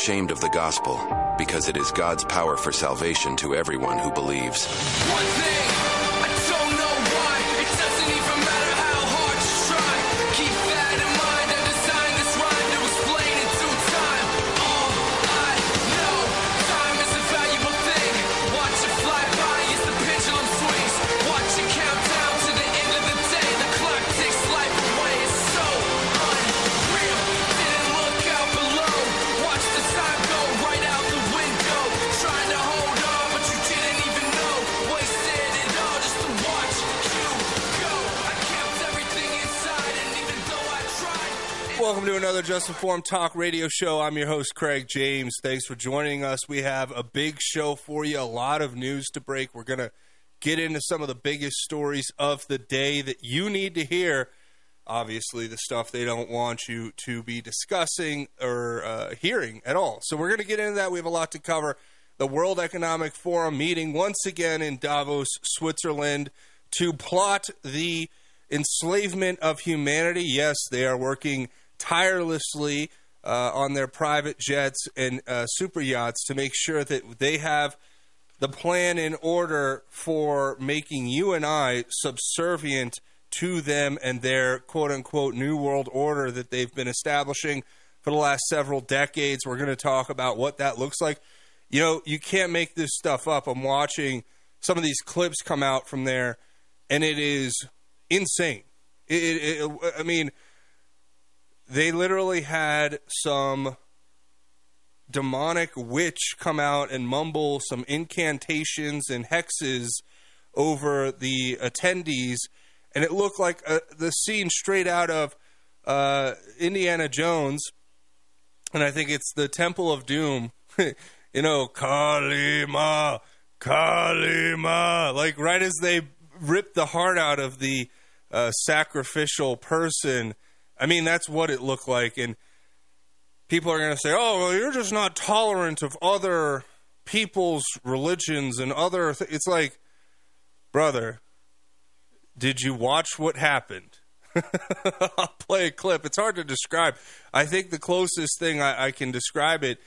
shamed of the gospel, because it is God's power for salvation to everyone who believes. Another Just Informed Talk Radio Show. I'm your host, Craig James. Thanks for joining us. We have a big show for you, a lot of news to break. We're going to get into some of the biggest stories of the day that you need to hear. Obviously, the stuff they don't want you to be discussing or uh, hearing at all. So, we're going to get into that. We have a lot to cover. The World Economic Forum meeting once again in Davos, Switzerland, to plot the enslavement of humanity. Yes, they are working tirelessly uh, on their private jets and uh, super yachts to make sure that they have the plan in order for making you and I subservient to them and their quote unquote new world order that they've been establishing for the last several decades. We're going to talk about what that looks like. You know, you can't make this stuff up. I'm watching some of these clips come out from there, and it is insane. It, it, it, I mean, they literally had some demonic witch come out and mumble some incantations and hexes over the attendees, and it looked like uh the scene straight out of uh, Indiana Jones, and I think it's the Temple of Doom. you know, Kali Ma, Kalima. Like right as they rip the heart out of the uh, sacrificial person. I mean, that's what it looked like, and people are going to say, "Oh, well, you're just not tolerant of other people's religions and other." Th-. It's like, brother, did you watch what happened? I'll play a clip. It's hard to describe. I think the closest thing I, I can describe it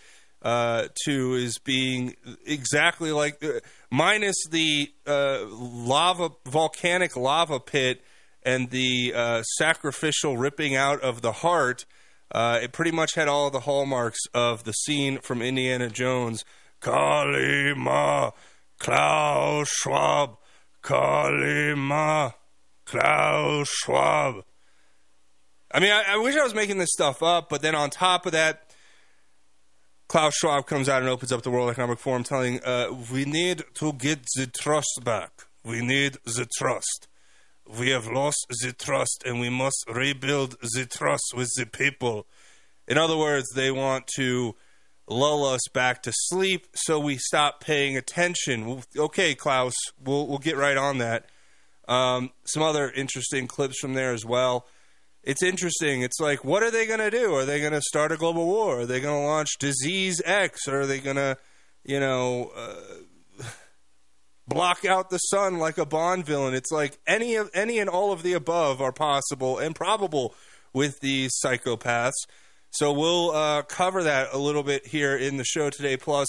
uh, to is being exactly like, uh, minus the uh, lava, volcanic lava pit and the uh, sacrificial ripping out of the heart. Uh, it pretty much had all the hallmarks of the scene from Indiana Jones. Kali Ma, Klaus Schwab, Kali Ma, Klaus Schwab. I mean, I, I wish I was making this stuff up, but then on top of that, Klaus Schwab comes out and opens up the World Economic Forum telling, uh, we need to get the trust back. We need the trust. We have lost the trust and we must rebuild the trust with the people. In other words, they want to lull us back to sleep so we stop paying attention. Okay, Klaus, we'll, we'll get right on that. Um, some other interesting clips from there as well. It's interesting. It's like, what are they going to do? Are they going to start a global war? Are they going to launch Disease X? Or are they going to, you know, uh, block out the sun like a Bond villain? It's like any of any and all of the above are possible and probable with these psychopaths. So we'll uh, cover that a little bit here in the show today. Plus,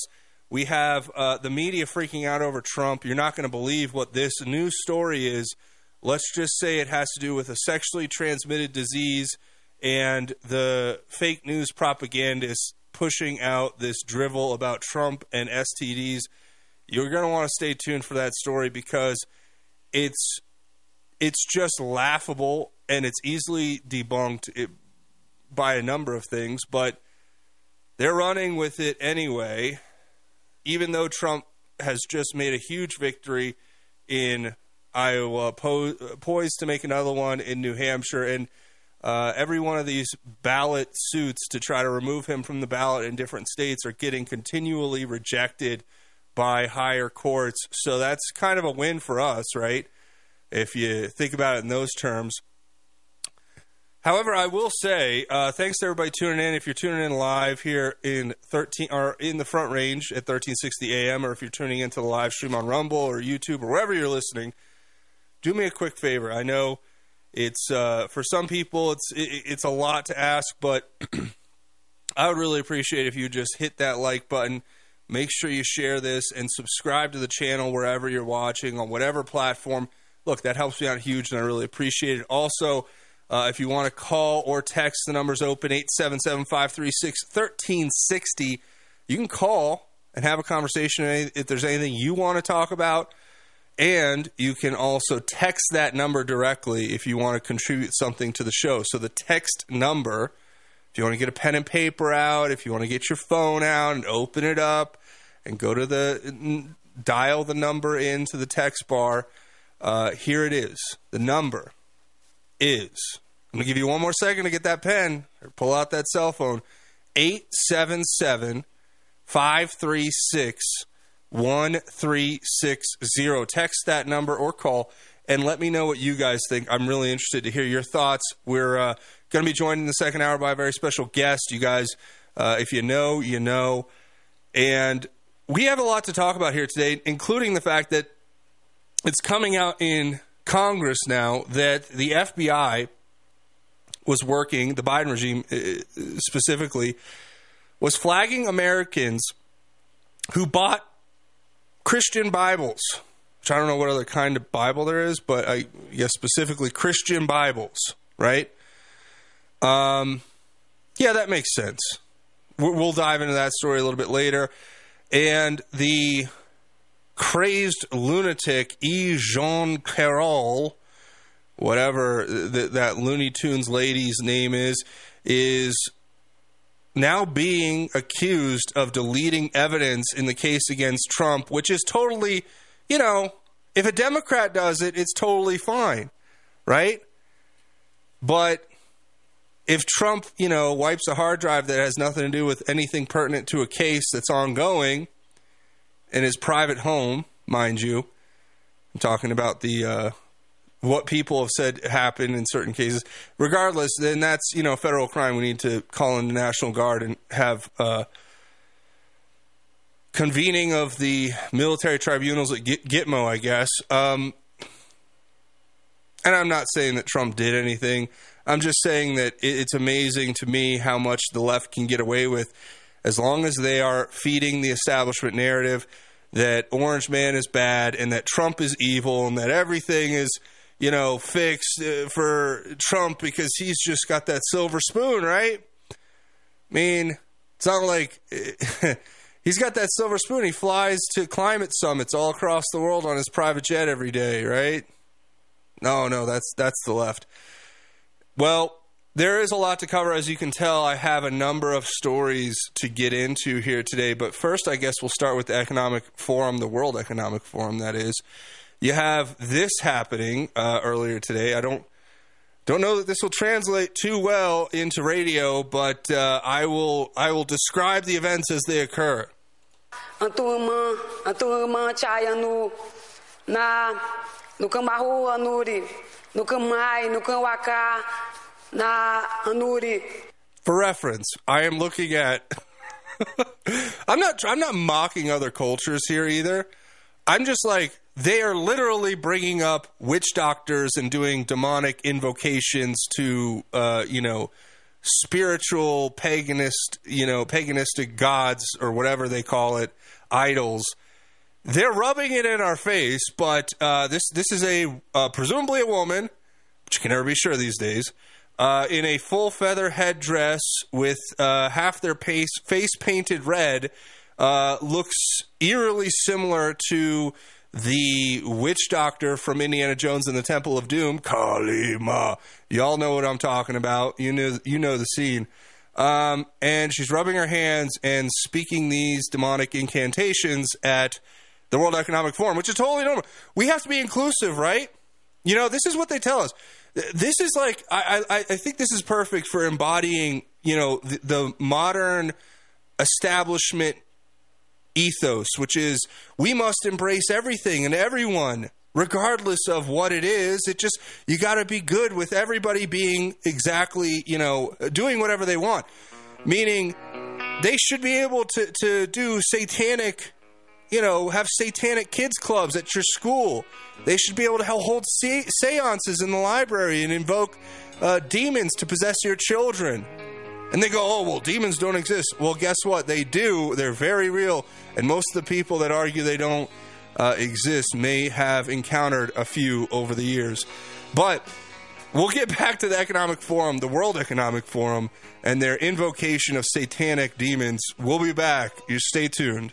we have uh, the media freaking out over Trump. You're not going to believe what this news story is. Let's just say it has to do with a sexually transmitted disease and the fake news propagandists pushing out this drivel about Trump and STDs. You're going to want to stay tuned for that story because it's it's just laughable and it's easily debunked it, by a number of things, but they're running with it anyway, even though Trump has just made a huge victory in Iowa, po- poised to make another one in New Hampshire, and uh, every one of these ballot suits to try to remove him from the ballot in different states are getting continually rejected by higher courts. So that's kind of a win for us, right? If you think about it in those terms. However, I will say uh, thanks to everybody tuning in. If you're tuning in live here in 13 or in the Front Range at 1360 AM, or if you're tuning into the live stream on Rumble or YouTube or wherever you're listening, do me a quick favor. I know it's uh, for some people it's it, it's a lot to ask, but I would really appreciate if you just hit that like button. Make sure you share this and subscribe to the channel wherever you're watching on whatever platform. Look, that helps me out huge, and I really appreciate it. Also, uh, if you want to call or text, the number's open 877 536 1360. You can call and have a conversation if there's anything you want to talk about. And you can also text that number directly if you want to contribute something to the show. So the text number, if you want to get a pen and paper out, if you want to get your phone out and open it up and go to the dial the number into the text bar, uh, here it is. The number is, I'm going to give you one more second to get that pen or pull out that cell phone 877 536 1360. Text that number or call and let me know what you guys think. I'm really interested to hear your thoughts. We're uh, going to be joined in the second hour by a very special guest. You guys, uh, if you know, you know. And we have a lot to talk about here today, including the fact that it's coming out in Congress now that the FBI was working, the Biden regime uh, specifically, was flagging Americans who bought Christian Bibles, which I don't know what other kind of Bible there is, but I guess specifically Christian Bibles, right? Um, yeah, that makes sense. We'll dive into that story a little bit later. And the crazed lunatic E. Jean Carroll, whatever th- that Looney Tunes lady's name is, is now being accused of deleting evidence in the case against Trump, which is totally, you know, if a Democrat does it, it's totally fine, right? But if Trump, you know, wipes a hard drive that has nothing to do with anything pertinent to a case that's ongoing in his private home, mind you, I'm talking about the uh, what people have said happened in certain cases. Regardless, then that's you know federal crime. We need to call in the National Guard and have uh, convening of the military tribunals at Gitmo, I guess. Um, and I'm not saying that Trump did anything. I'm just saying that it's amazing to me how much the left can get away with as long as they are feeding the establishment narrative that Orange Man is bad and that Trump is evil and that everything is you know, fixed uh, for Trump because he's just got that silver spoon, right? I mean, it's not like he's got that silver spoon. He flies to climate summits all across the world on his private jet every day, right? No, no, that's that's the left. Well, there is a lot to cover as you can tell. I have a number of stories to get into here today, but first I guess we'll start with the Economic Forum, the World Economic Forum that is you have this happening uh, earlier today. I don't don't know that this will translate too well into radio, but uh, I will I will describe the events as they occur. Chaya no na no no no na anuri. For reference, I am looking at. I'm not. I'm not mocking other cultures here either. I'm just like they are literally bringing up witch doctors and doing demonic invocations to, uh, you know, spiritual paganist, you know, paganistic gods or whatever they call it, idols. They're rubbing it in our face, but uh, this this is a uh, presumably a woman, which you can never be sure these days, uh, in a full feather headdress with uh, half their face face painted red, uh, looks eerily similar to the witch doctor from Indiana Jones and the Temple of Doom, Kali Ma. Y'all know what I'm talking about. You know, you know the scene. Um, and she's rubbing her hands and speaking these demonic incantations at the World Economic Forum, which is totally normal. We have to be inclusive, right? You know, this is what they tell us. This is like I, I, I think this is perfect for embodying, you know, the, the modern establishment ethos, which is we must embrace everything and everyone, regardless of what it is. It just, you got to be good with everybody being exactly, you know, doing whatever they want. Meaning, they should be able to, to do satanic, you know, have satanic kids clubs at your school. They should be able to hold seances in the library and invoke uh, demons to possess your children. And they go, oh, well, demons don't exist. Well, guess what? They do. They're very real. And most of the people that argue they don't uh, exist may have encountered a few over the years. But we'll get back to the Economic Forum, the World Economic Forum, and their invocation of satanic demons. We'll be back. You stay tuned.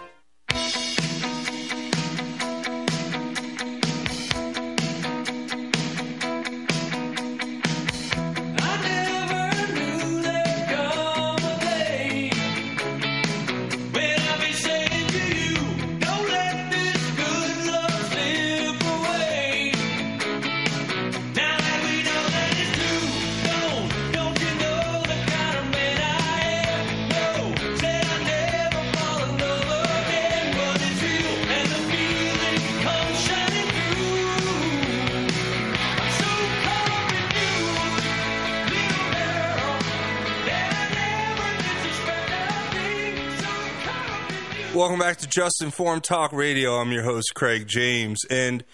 Just Informed Talk Radio. I'm your host, Craig James. And,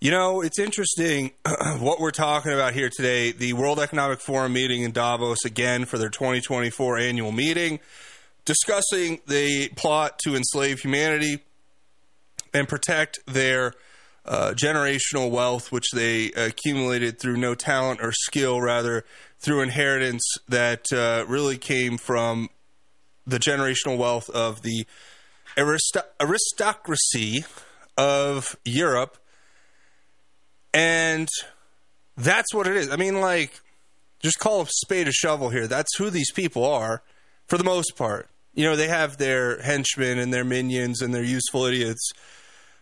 you know, it's interesting what we're talking about here today. The World Economic Forum meeting in Davos again for their 2024 annual meeting, discussing the plot to enslave humanity and protect their uh, generational wealth, which they accumulated through no talent or skill, rather through inheritance that uh, really came from the generational wealth of the aristo- aristocracy of Europe. And that's what it is. I mean, like, just call a spade a shovel here. That's who these people are for the most part. You know, they have their henchmen and their minions and their useful idiots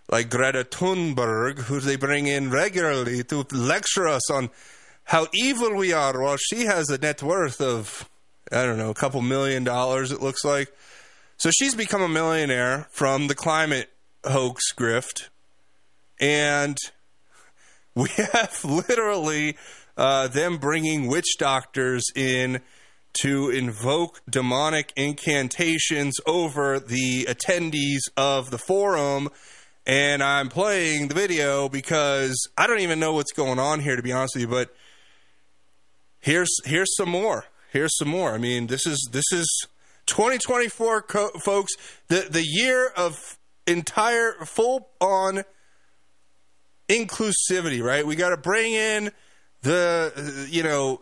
like Greta Thunberg, who they bring in regularly to lecture us on how evil we are while she has a net worth of, I don't know, a couple million dollars, it looks like. So she's become a millionaire from the climate hoax grift. And we have literally uh, them bringing witch doctors in to invoke demonic incantations over the attendees of the forum. And I'm playing the video because I don't even know what's going on here, to be honest with you. But here's here's some more. Here's some more. I mean, this is this is 2024, co- folks. The the year of entire full on inclusivity, right? We got to bring in the, you know,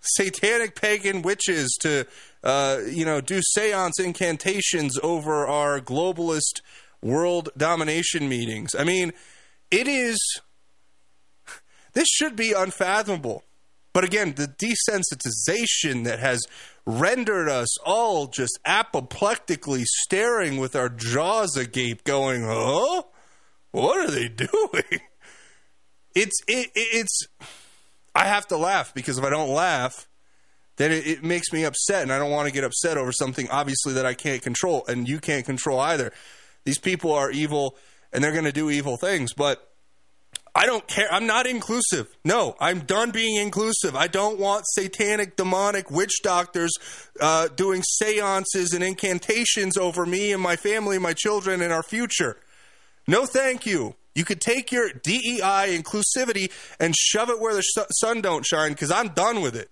satanic pagan witches to, uh, you know, do seance incantations over our globalist world domination meetings. I mean, it is, this should be unfathomable. But again, the desensitization that has rendered us all just apoplectically staring with our jaws agape, going, huh? What are they doing? It's it, it- it's. I have to laugh because if I don't laugh, then it, it makes me upset, and I don't want to get upset over something obviously that I can't control, and you can't control either. These people are evil, and they're going to do evil things, but I don't care. I'm not inclusive. No, I'm done being inclusive. I don't want satanic, demonic witch doctors uh, doing seances and incantations over me and my family, my children, and our future. No, thank you. You could take your DEI inclusivity and shove it where the sh- sun don't shine because I'm done with it.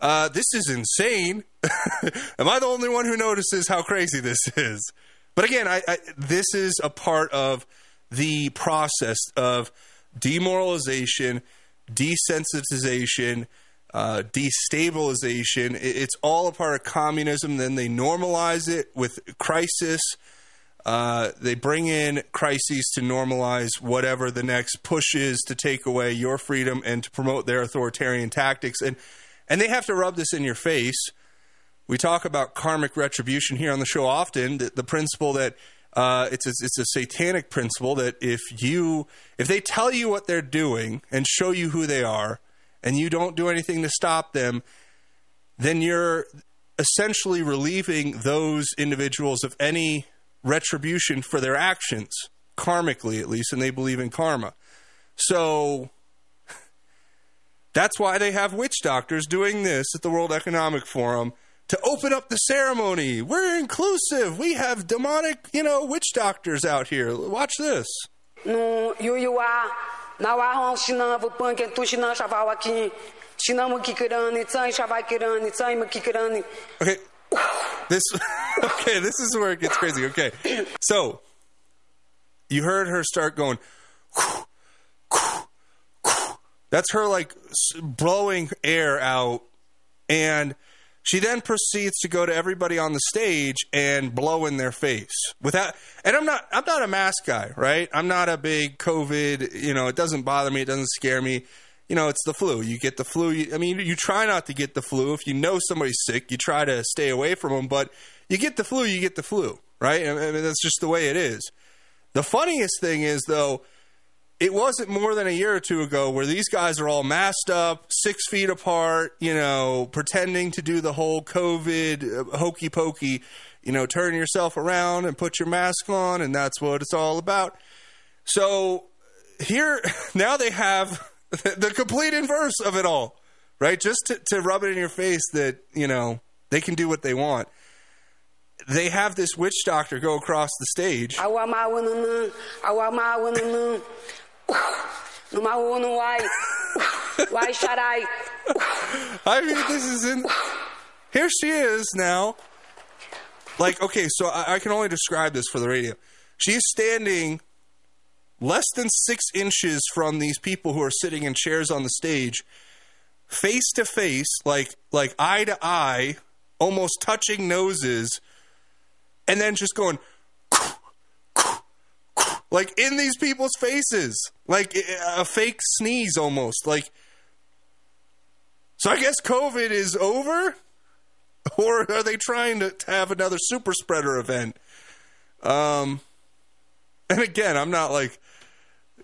Uh, this is insane. Am I the only one who notices how crazy this is? But again, I, I, this is a part of the process of demoralization, desensitization, uh, destabilization. It- It's all a part of communism. Then they normalize it with crisis. Uh, they bring in crises to normalize whatever the next push is to take away your freedom and to promote their authoritarian tactics. And and they have to rub this in your face. We talk about karmic retribution here on the show often. The, the principle that uh, it's a, it's a satanic principle that if you if they tell you what they're doing and show you who they are, and you don't do anything to stop them, then you're essentially relieving those individuals of any retribution for their actions, karmically at least, and they believe in karma. So that's why they have witch doctors doing this at the World Economic Forum to open up the ceremony. We're inclusive. We have demonic, you know, witch doctors out here. Watch this. no yuiwa na wa hon shinan vu pan ken tu shinan shava wa ki shinan mu kikirani tsai shava kirani tsai mu kikirani Okay. This okay, this is where it gets crazy. Okay. So, you heard her start going That's her like blowing air out and she then proceeds to go to everybody on the stage and blow in their face without and I'm not I'm not a mask guy, right? I'm not a big COVID, you know, it doesn't bother me, it doesn't scare me. You know, it's the flu. You get the flu. You, I mean, you try not to get the flu. If you know somebody's sick, you try to stay away from them. But you get the flu, you get the flu, right? I mean, that's just the way it is. The funniest thing is, though, it wasn't more than a year or two ago where these guys are all masked up, six feet apart, you know, pretending to do the whole COVID uh, hokey pokey, you know, turn yourself around and put your mask on, and that's what it's all about. So here, now they have the complete inverse of it all, right? Just to, to rub it in your face that, you know, they can do what they want. They have this witch doctor go across the stage. Awa ma wunu nu awa ma wunu no ma wunu wai wai sharai I mean, this is in. Here she is now. Like, okay, so I, I can only describe this for the radio. She's standing less than six inches from these people who are sitting in chairs on the stage, face to face, like like eye to eye, almost touching noses, and then just going like in these people's faces, like a fake sneeze almost, like. So I guess COVID is over, or are they trying to, to have another super spreader event? Um, and again, I'm not like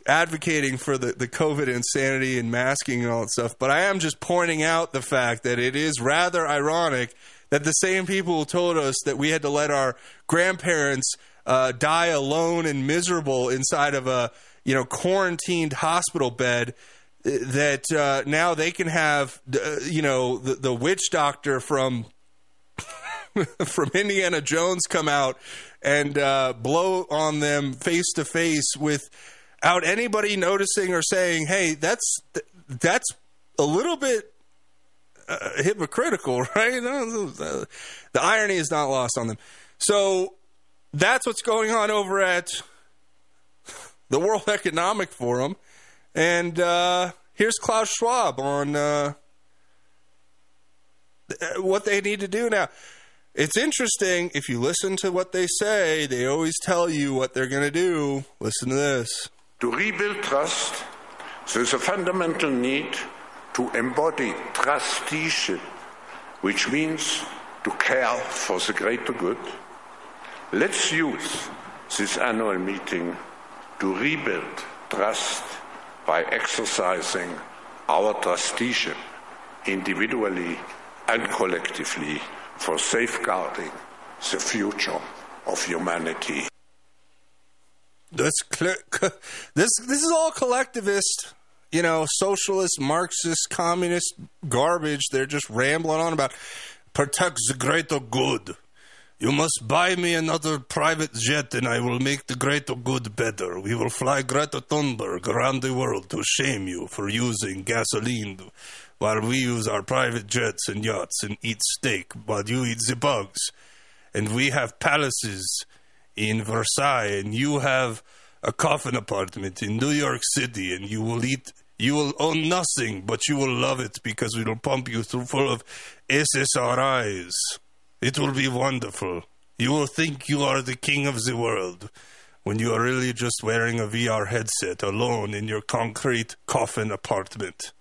advocating for the, the COVID insanity and masking and all that stuff, but I am just pointing out the fact that it is rather ironic that the same people who told us that we had to let our grandparents uh, die alone and miserable inside of a you know quarantined hospital bed uh, that uh, now they can have uh, you know the, the witch doctor from from Indiana Jones come out and uh, blow on them face to face without anybody noticing or saying, "Hey, that's that's a little bit uh, hypocritical, right?" The irony is not lost on them. So that's what's going on over at the World Economic Forum, and uh, here's Klaus Schwab on uh, what they need to do now. It's interesting if you listen to what they say, they always tell you what they're going to do. Listen to this. To rebuild trust, there's a fundamental need to embody trusteeship, which means to care for the greater good. Let's use this annual meeting to rebuild trust by exercising our trusteeship individually and collectively for safeguarding the future of humanity. This this this is all collectivist, you know, socialist, Marxist, communist garbage. They're just rambling on about protect the greater good. You must buy me another private jet, and I will make the greater good better. We will fly Greta Thunberg around the world to shame you for using gasoline, while we use our private jets and yachts and eat steak, while you eat the bugs. And we have palaces in Versailles, and you have a coffin apartment in New York City, and you will eat. You will own nothing, but you will love it because we will pump you through full of SSRIs. It will be wonderful. You will think you are the king of the world when you are really just wearing a VR headset alone in your concrete coffin apartment.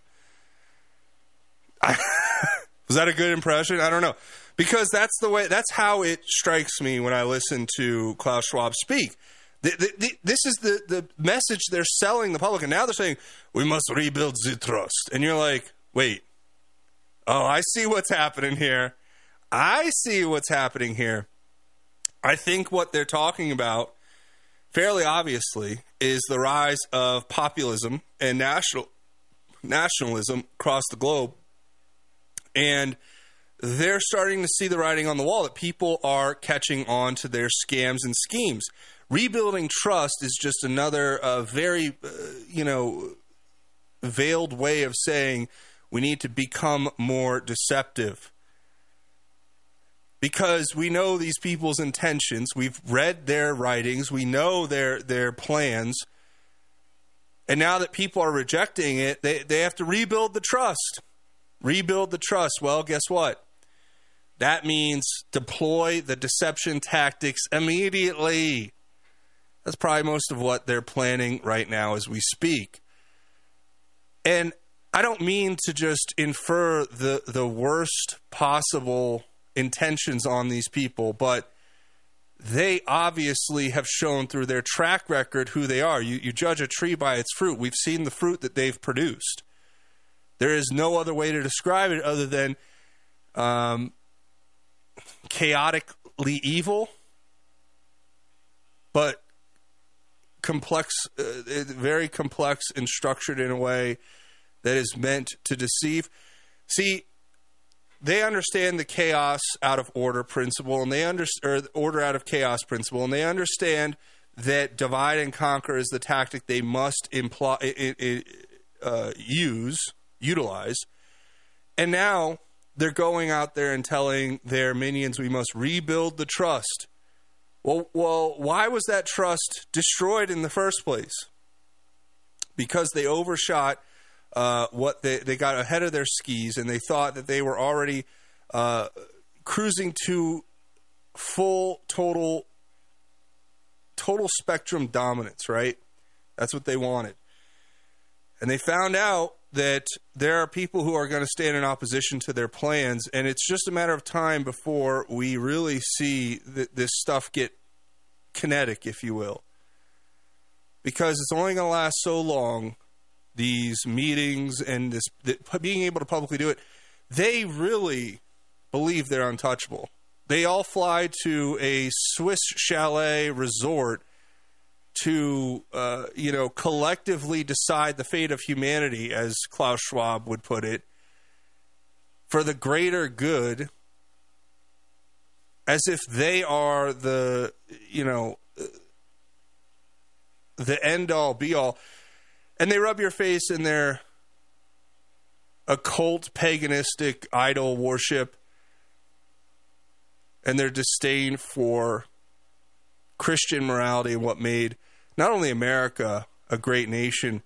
Was that a good impression? I don't know. Because that's the way, that's how it strikes me when I listen to Klaus Schwab speak. The, the, the, this is the, the message they're selling the public. And now they're saying, we must rebuild the trust. And you're like, wait, oh, I see what's happening here. I see what's happening here. I think what they're talking about, fairly obviously, is the rise of populism and national nationalism across the globe. And they're starting to see the writing on the wall that people are catching on to their scams and schemes. Rebuilding trust is just another uh, very, uh, you know, veiled way of saying we need to become more deceptive. Because we know these people's intentions, we've read their writings, we know their their plans, and now that people are rejecting it, they, they have to rebuild the trust. Rebuild the trust. Well, guess what? That means deploy the deception tactics immediately. That's probably most of what they're planning right now as we speak. And I don't mean to just infer the, the worst possible intentions on these people, but they obviously have shown through their track record who they are. You, you judge a tree by its fruit. We've seen the fruit that they've produced. There is no other way to describe it other than um, chaotically evil, but complex, uh, very complex and structured in a way that is meant to deceive. See, they understand the chaos out of order principle, and they understand order out of chaos principle, and they understand that divide and conquer is the tactic they must imply, uh, use, utilize. And now they're going out there and telling their minions, "We must rebuild the trust." Well, well, why was that trust destroyed in the first place? Because they overshot uh, what they they got ahead of their skis and they thought that they were already uh, cruising to full total total spectrum dominance, right? That's what they wanted. And they found out that there are people who are going to stand in opposition to their plans, and it's just a matter of time before we really see th- this stuff get kinetic, if you will. Because it's only going to last so long these meetings and this being able to publicly do it, they really believe they're untouchable. They all fly to a Swiss chalet resort to, uh, you know, collectively decide the fate of humanity, as Klaus Schwab would put it, for the greater good, as if they are the, you know, the end all be all and they rub your face in their occult paganistic idol worship and their disdain for Christian morality and what made not only America a great nation,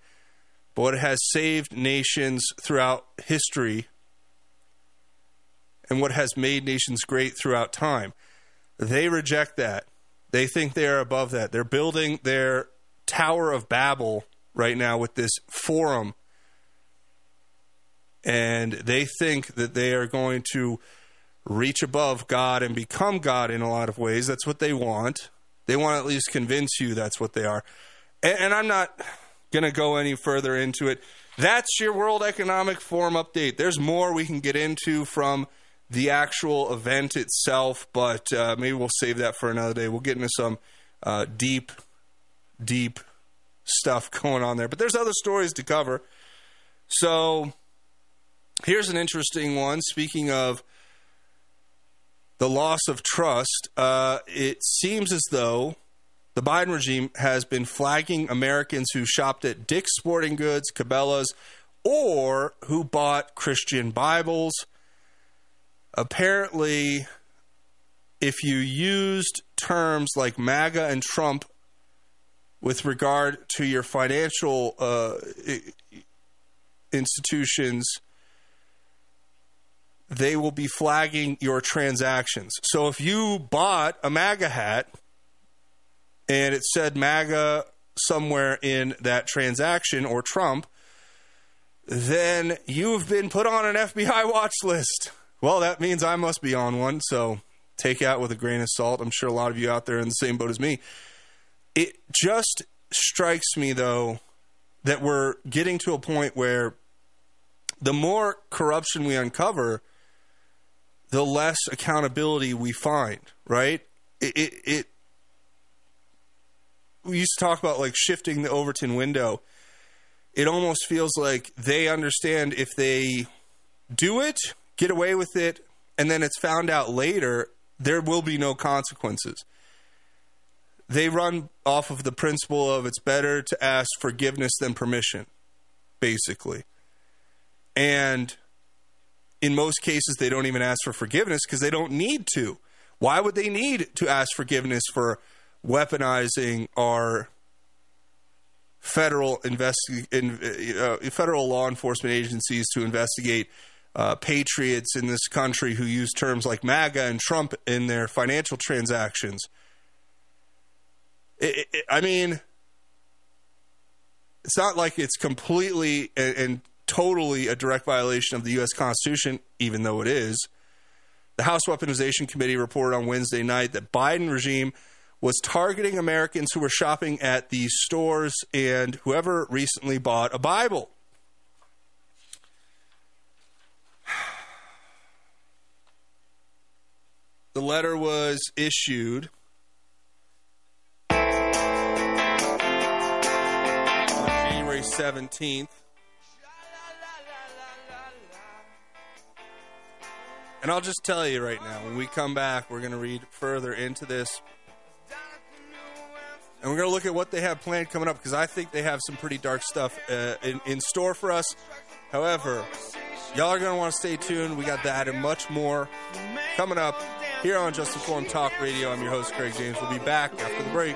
but what has saved nations throughout history and what has made nations great throughout time. They reject that. They think they are above that. They're building their Tower of Babel right now with this forum. And they think that they are going to reach above God and become God in a lot of ways. That's what they want. They want to at least convince you that's what they are. And, and I'm not going to go any further into it. That's your World Economic Forum update. There's more we can get into from the actual event itself, but uh, maybe we'll save that for another day. We'll get into some uh, deep, deep stuff going on there. But there's other stories to cover. So here's an interesting one. Speaking of the loss of trust, uh, it seems as though the Biden regime has been flagging Americans who shopped at Dick's Sporting Goods, Cabela's, or who bought Christian Bibles. Apparently, if you used terms like MAGA and Trump with regard to your financial uh, institutions, they will be flagging your transactions. So if you bought a MAGA hat and it said MAGA somewhere in that transaction or Trump, then you've been put on an FBI watch list. Well, that means I must be on one, so take out with a grain of salt. I'm sure a lot of you out there in the same boat as me. It just strikes me, though, that we're getting to a point where the more corruption we uncover, the less accountability we find, right? It, it, it we used to talk about like shifting the Overton window. It almost feels like they understand if they do it, get away with it, and then it's found out later, there will be no consequences. They run off of the principle of it's better to ask forgiveness than permission, basically. And in most cases, they don't even ask for forgiveness because they don't need to. Why would they need to ask forgiveness for weaponizing our federal investi- in, uh, federal law enforcement agencies to investigate uh, patriots in this country who use terms like MAGA and Trump in their financial transactions? It, it, I mean, it's not like it's completely and, and totally a direct violation of the U.S. Constitution, even though it is. The House Weaponization Committee reported on Wednesday night that Biden regime was targeting Americans who were shopping at these stores and whoever recently bought a Bible. The letter was issued January 17th. And I'll just tell you right now, when we come back, we're going to read further into this. And we're going to look at what they have planned coming up because I think they have some pretty dark stuff uh, in, in store for us. However, y'all are going to want to stay tuned. We got that and much more coming up here on Just Informed Talk Radio. I'm your host, Craig James. We'll be back after the break.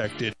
protected.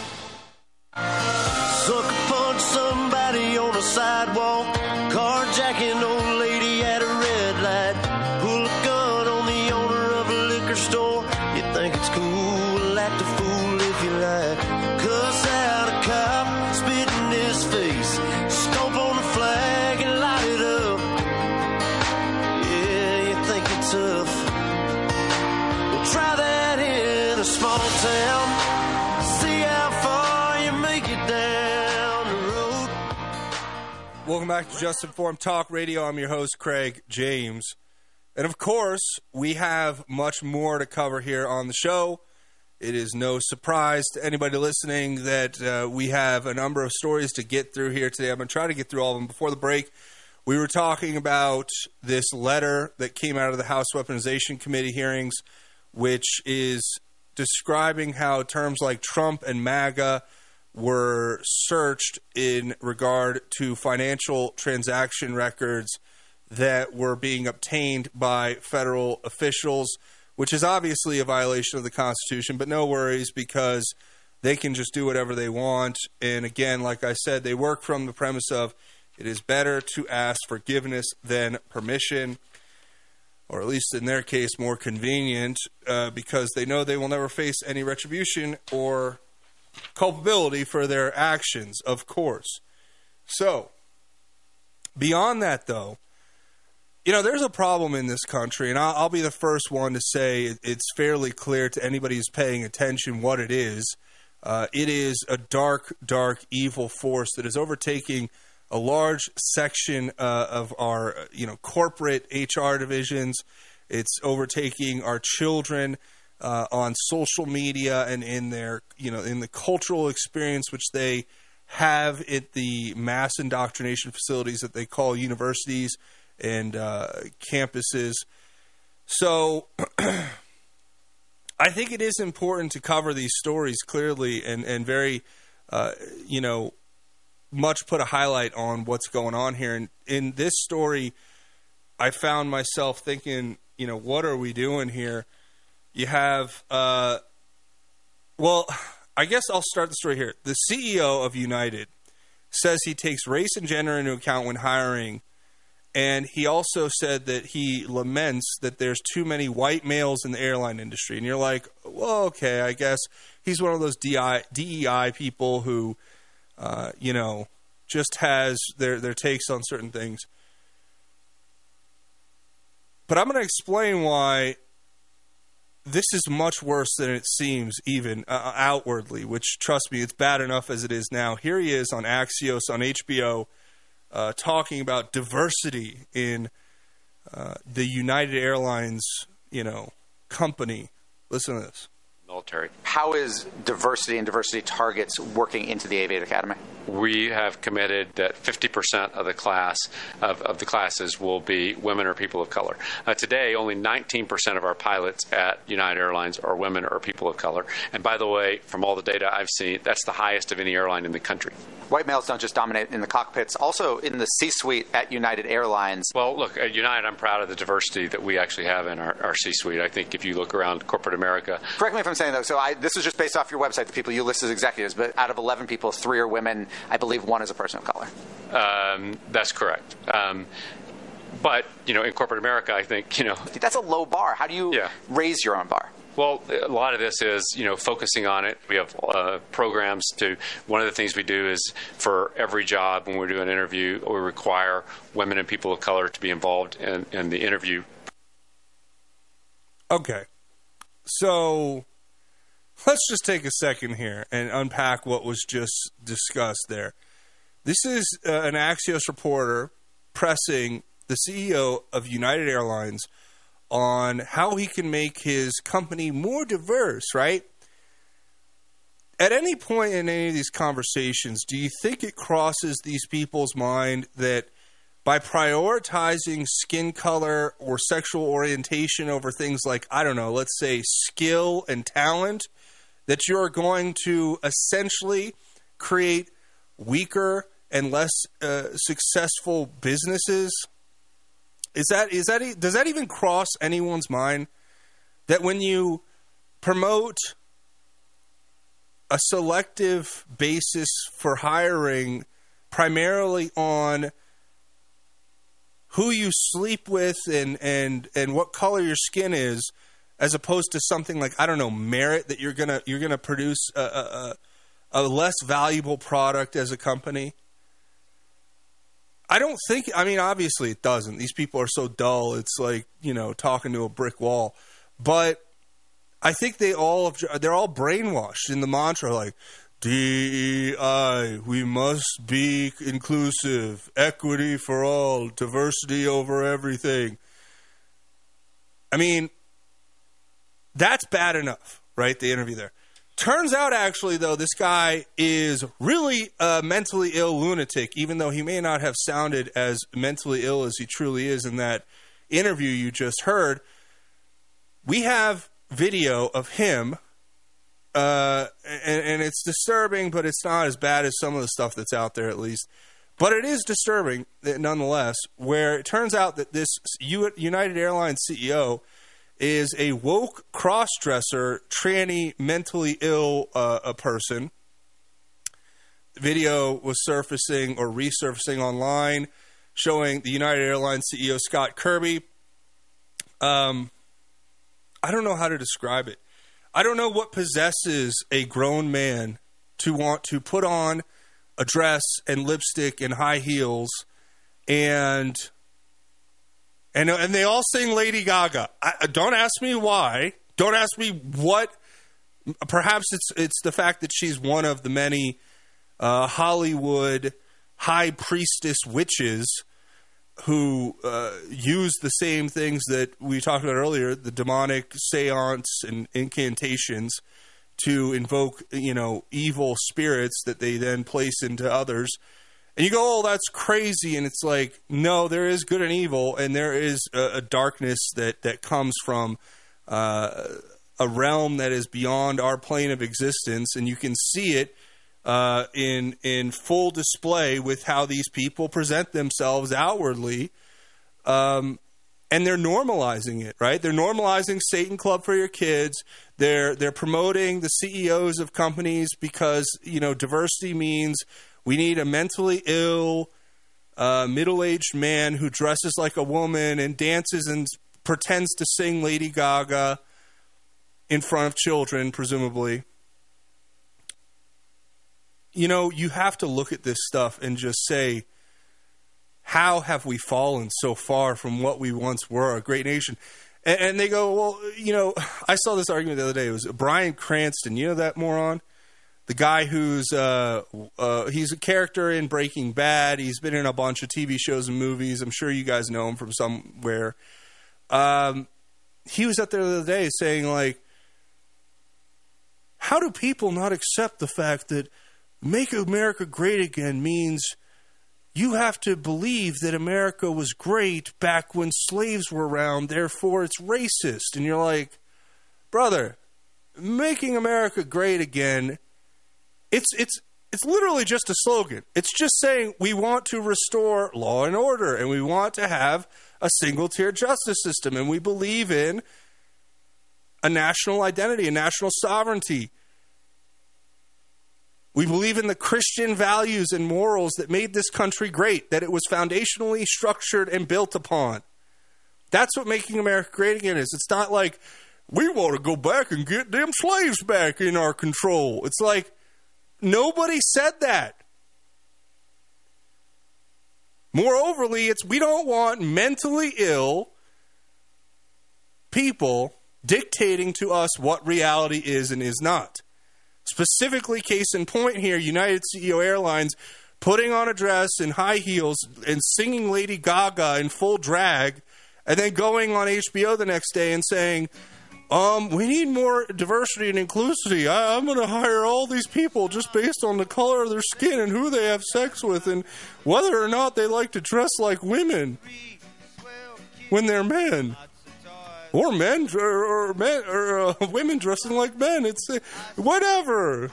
Somebody on the sidewalk. Carjacking old back to Just Informed Talk Radio. I'm your host, Craig James. And of course, we have much more to cover here on the show. It is no surprise to anybody listening that uh, we have a number of stories to get through here today. I'm going to try to get through all of them before the break. We were talking about this letter that came out of the House Weaponization Committee hearings, which is describing how terms like Trump and MAGA were searched in regard to financial transaction records that were being obtained by federal officials, which is obviously a violation of the Constitution, but no worries because they can just do whatever they want. And again, like I said, they work from the premise of it is better to ask forgiveness than permission, or at least in their case, more convenient uh, because they know they will never face any retribution or culpability for their actions, of course. So, beyond that, though, you know, there's a problem in this country, and I'll, I'll be the first one to say it's fairly clear to anybody who's paying attention what it is. Uh, it is a dark, dark, evil force that is overtaking a large section uh, of our, you know, corporate HR divisions. It's overtaking our children uh, on social media and in their, you know, in the cultural experience which they have at the mass indoctrination facilities that they call universities and uh, campuses. So I think it is important to cover these stories clearly and, and very, uh, you know, much put a highlight on what's going on here. And in this story, I found myself thinking, you know, what are we doing here? You have, uh, well, I guess I'll start the story here. The CEO of United says he takes race and gender into account when hiring and he also said that he laments that there's too many white males in the airline industry. And you're like, well, okay, I guess he's one of those DI, DEI people who, uh, you know, just has their, their takes on certain things. But I'm going to explain why this is much worse than it seems, even uh, outwardly, which, trust me, it's bad enough as it is now. Here he is on Axios on HBO uh, talking about diversity in uh, the United Airlines, you know, company. Listen to this. Military. How is diversity and diversity targets working into the Aviate Academy? we have committed that 50% of the class of, of, the classes will be women or people of color. Uh, today, only 19% of our pilots at United Airlines are women or people of color. And by the way, from all the data I've seen, that's the highest of any airline in the country. White males don't just dominate in the cockpits, also in the C-suite at United Airlines. Well, look, at United, I'm proud of the diversity that we actually have in our, our C-suite. I think if you look around corporate America, correct me if I'm saying though. So I, this is just based off your website, the people you list as executives, but out of 11 people, three are women. I believe one is a person of color. Um, that's correct. Um, but you know, in corporate America, I think you know that's a low bar. How do you yeah. raise your own bar? Well, a lot of this is, you know, focusing on it. We have uh, programs to. One of the things we do is for every job when we do an interview, we require women and people of color to be involved in, in the interview. Okay, so let's just take a second here and unpack what was just discussed there. This is uh, an Axios reporter pressing the CEO of United Airlines on how he can make his company more diverse, right? At any point in any of these conversations, do you think it crosses these people's mind that by prioritizing skin color or sexual orientation over things like, I don't know, let's say skill and talent, that you're going to essentially create weaker and less uh, successful businesses? Is that is that does that even cross anyone's mind that when you promote a selective basis for hiring primarily on who you sleep with and and and what color your skin is as opposed to something like I don't know merit that you're gonna you're gonna produce a, a, a less valuable product as a company. I don't think. I mean, obviously it doesn't. These people are so dull. It's like you know talking to a brick wall. But I think they all they're all brainwashed in the mantra like DEI. We must be inclusive, equity for all, diversity over everything. I mean, that's bad enough, right? The interview there. Turns out, actually, though, this guy is really a mentally ill lunatic, even though he may not have sounded as mentally ill as he truly is in that interview you just heard. We have video of him, uh, and, and it's disturbing, but it's not as bad as some of the stuff that's out there, at least. But it is disturbing, nonetheless, where it turns out that this United Airlines CEO is a woke cross-dresser, tranny, mentally ill uh, a person. Video was surfacing or resurfacing online, showing the United Airlines CEO Scott Kirby. Um, I don't know how to describe it. I don't know what possesses a grown man to want to put on a dress and lipstick and high heels and and and they all sing Lady Gaga. I, don't ask me why. Don't ask me what. Perhaps it's it's the fact that she's one of the many uh, Hollywood high priestess witches who uh, use the same things that we talked about earlier, the demonic seance and incantations to invoke, you know, evil spirits that they then place into others. And you go, oh, that's crazy. And it's like, no, there is good and evil, and there is a, a darkness that, that comes from uh, a realm that is beyond our plane of existence. And you can see it uh, in, in full display with how these people present themselves outwardly. Um, and they're normalizing it, right? They're normalizing Satan Club for your kids. They're they're promoting the CEOs of companies because you know diversity means we need a mentally ill, uh, middle aged man who dresses like a woman and dances and pretends to sing Lady Gaga in front of children, presumably. You know, you have to look at this stuff and just say, how have we fallen so far from what we once were, a great nation? And, and, they go, well, you know, I saw this argument the other day. It was Bryan Cranston. You know that moron? The guy who's uh, uh, he's a character in Breaking Bad. He's been in a bunch of TV shows and movies. I'm sure you guys know him from somewhere. Um, he was out there the other day saying like, how do people not accept the fact that "Make America Great Again" means you have to believe that America was great back when slaves were around, therefore it's racist. And you're like, brother, making America great again it's it's it's literally just a slogan. It's just saying we want to restore law and order and we want to have a single tier justice system and we believe in a national identity, a national sovereignty. We believe in the Christian values and morals that made this country great, that it was foundationally structured and built upon. That's what making America great again is. It's not like we want to go back and get them slaves back in our control. It's like Nobody said that. Moreoverly, it's we don't want mentally ill people dictating to us what reality is and is not. Specifically, case in point here, United CEO Airlines putting on a dress and high heels and singing Lady Gaga in full drag, and then going on HBO the next day and saying, um, we need more diversity and inclusivity. I, am going to hire all these people just based on the color of their skin and who they have sex with and whether or not they like to dress like women when they're men. Or men, or, or men, or uh, women dressing like men. It's uh, whatever.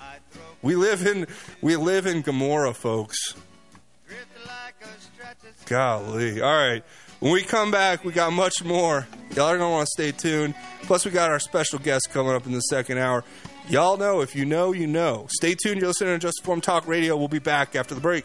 We live in we live in Gomorrah, folks. Golly. All right. When we come back, we got much more. Y'all are going to want to stay tuned. Plus, we got our special guest coming up in the second hour. Y'all know, if you know, you know. Stay tuned. You're listening to Just Informed Talk Radio. We'll be back after the break.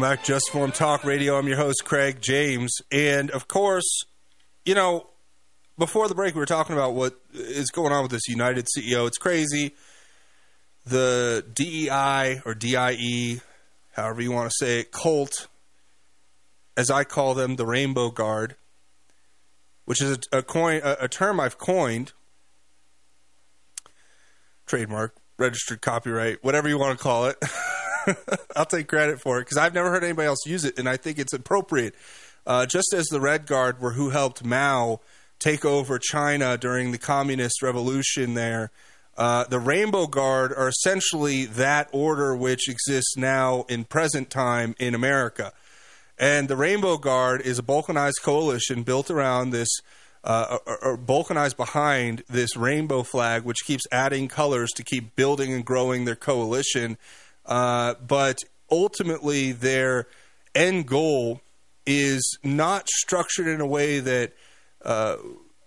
Welcome back, Just Informed Talk Radio. I'm your host, Craig James. And of course, you know, before the break, we were talking about what is going on with this United CEO. It's crazy. The DEI or DIE, however you want to say it, cult, as I call them, the Rainbow Guard, which is a, a coin, a, a term I've coined, trademark, registered copyright, whatever you want to call it. I'll take credit for it because I've never heard anybody else use it, and I think it's appropriate. Uh, just as the Red Guard were who helped Mao take over China during the Communist Revolution, there, uh, the Rainbow Guard are essentially that order which exists now in present time in America. And the Rainbow Guard is a balkanized coalition built around this, uh, or, or balkanized behind this rainbow flag, which keeps adding colors to keep building and growing their coalition. Uh, but ultimately, their end goal is not structured in a way that uh,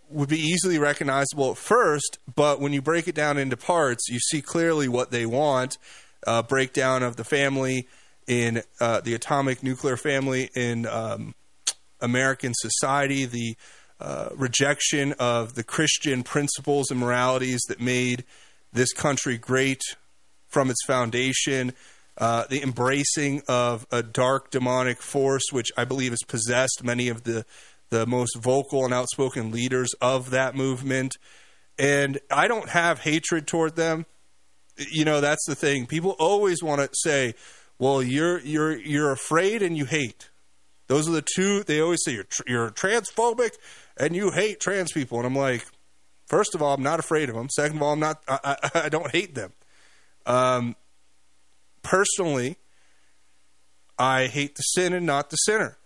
would be easily recognizable at first, but when you break it down into parts, you see clearly what they want. Uh, breakdown of the family in uh, the atomic nuclear family in um, American society, the uh, rejection of the Christian principles and moralities that made this country great from its foundation, uh, the embracing of a dark demonic force, which I believe has possessed many of the the most vocal and outspoken leaders of that movement. And I don't have hatred toward them. You know, that's the thing. People always want to say, "Well, you're you're you're afraid and you hate." Those are the two. They always say you're you're transphobic and you hate trans people. And I'm like, first of all, I'm not afraid of them. Second of all, I'm not. I, I, I don't hate them. Um, personally, I hate the sin and not the sinner.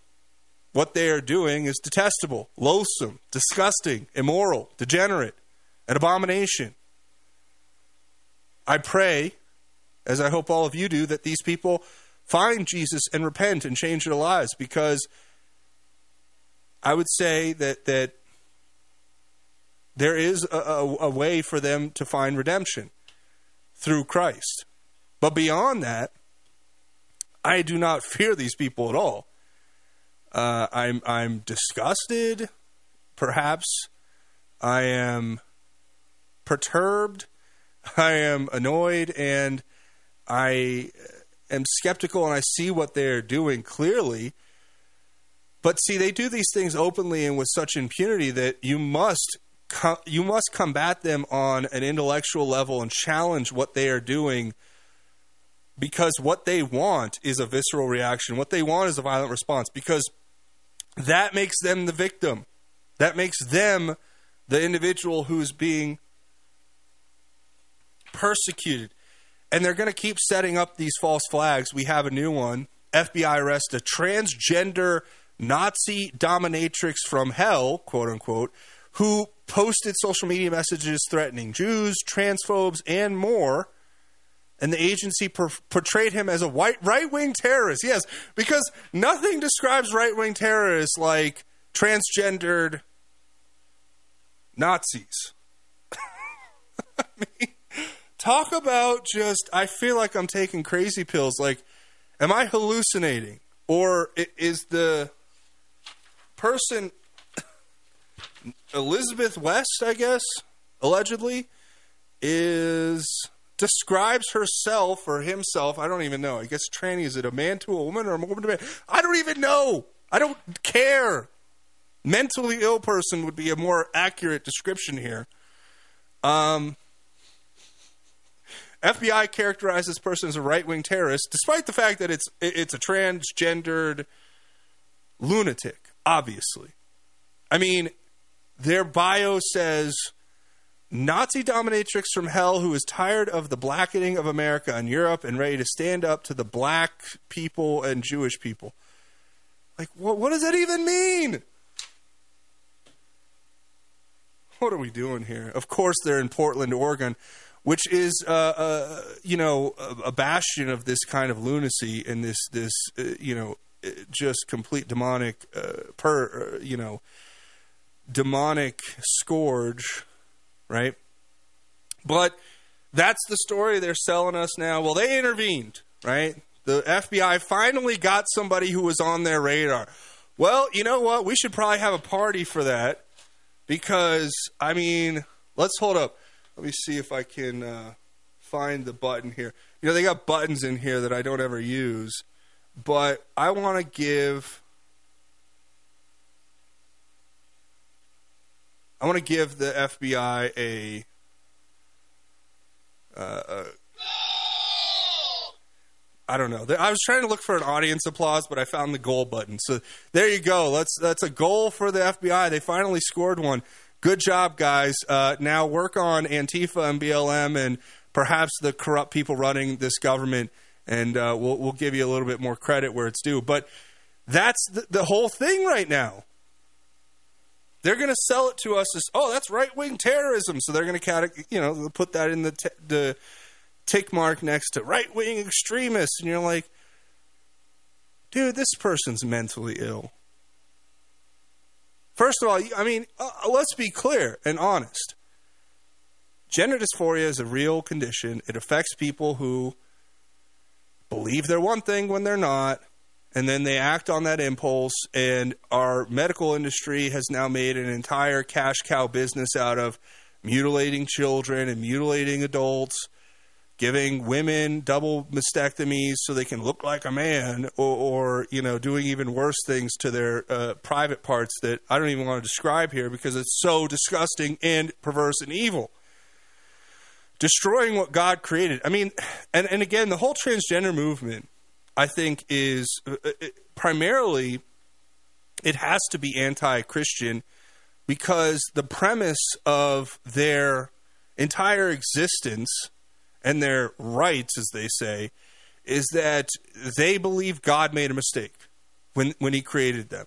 What they are doing is detestable, loathsome, disgusting, immoral, degenerate, an abomination. I pray, as I hope all of you do, that these people find Jesus and repent and change their lives because I would say that that there is a, a, a way for them to find redemption through Christ. But beyond that, I do not fear these people at all. Uh, I'm I'm disgusted, perhaps. I am perturbed. I am annoyed, and I am skeptical, and I see what they're doing clearly. But see, they do these things openly and with such impunity that you must co- you must combat them on an intellectual level and challenge what they are doing because what they want is a visceral reaction. What they want is a violent response because that makes them the victim. That makes them the individual who's being persecuted. And they're going to keep setting up these false flags. We have a new one. FBI arrest a transgender Nazi dominatrix from hell, quote unquote, who posted social media messages threatening Jews, transphobes, and more. And the agency per- portrayed him as a white right wing terrorist. Yes, because nothing describes right wing terrorists like transgendered Nazis. I mean, talk about just, I feel like I'm taking crazy pills. Like, am I hallucinating? Or is the person Elizabeth West, I guess, allegedly, is describes herself or himself. I don't even know. I guess tranny is it a man to a woman or a woman to man? I don't even know. I don't care. Mentally ill person would be a more accurate description here. Um, FBI characterized this person as a right wing terrorist, despite the fact that it's it's a transgendered lunatic. Obviously, I mean, their bio says Nazi dominatrix from hell who is tired of the blackening of America and Europe and ready to stand up to the black people and Jewish people. Like, what, what does that even mean? What are we doing here? Of course, they're in Portland, Oregon, which is, uh, uh, you know, a, bastion of this kind of lunacy and this, this, uh, you know, uh, just complete demonic, uh, per, uh, you know, demonic scourge, right? But that's the story they're selling us now. Well, they intervened, right? The FBI finally got somebody who was on their radar. Well, you know what? We should probably have a party for that because, I mean, let's hold up. Let me see if I can uh, find the button here. You know, they got buttons in here that I don't ever use, but I want to give. I want to give the FBI a, uh, a I don't know. I was trying to look for an audience applause, but I found the goal button. So there you go. Let's that's a goal for the FBI. They finally scored one. Good job, guys. Uh, now work on Antifa and BLM and perhaps the corrupt people running this government, and uh, we'll we'll give you a little bit more credit where it's due. But that's the, the whole thing right now. They're going to sell it to us as oh, that's right wing terrorism. So they're going to you know put that in the t- the tick mark next to right wing extremists, and you're like, dude, this person's mentally ill. First of all, I mean, uh, let's be clear and honest. Gender dysphoria is a real condition. It affects people who believe they're one thing when they're not, and then they act on that impulse. And our medical industry has now made an entire cash cow business out of mutilating children and mutilating adults giving women double mastectomies so they can look like a man, or, or you know, doing even worse things to their uh, private parts that I don't even want to describe here because it's so disgusting and perverse and evil. Destroying what God created. I mean, and, and again, the whole transgender movement, I think, is uh, uh primarily it has to be anti Christian because the premise of their entire existence and their rights, as they say, is that they believe God made a mistake when, when He created them.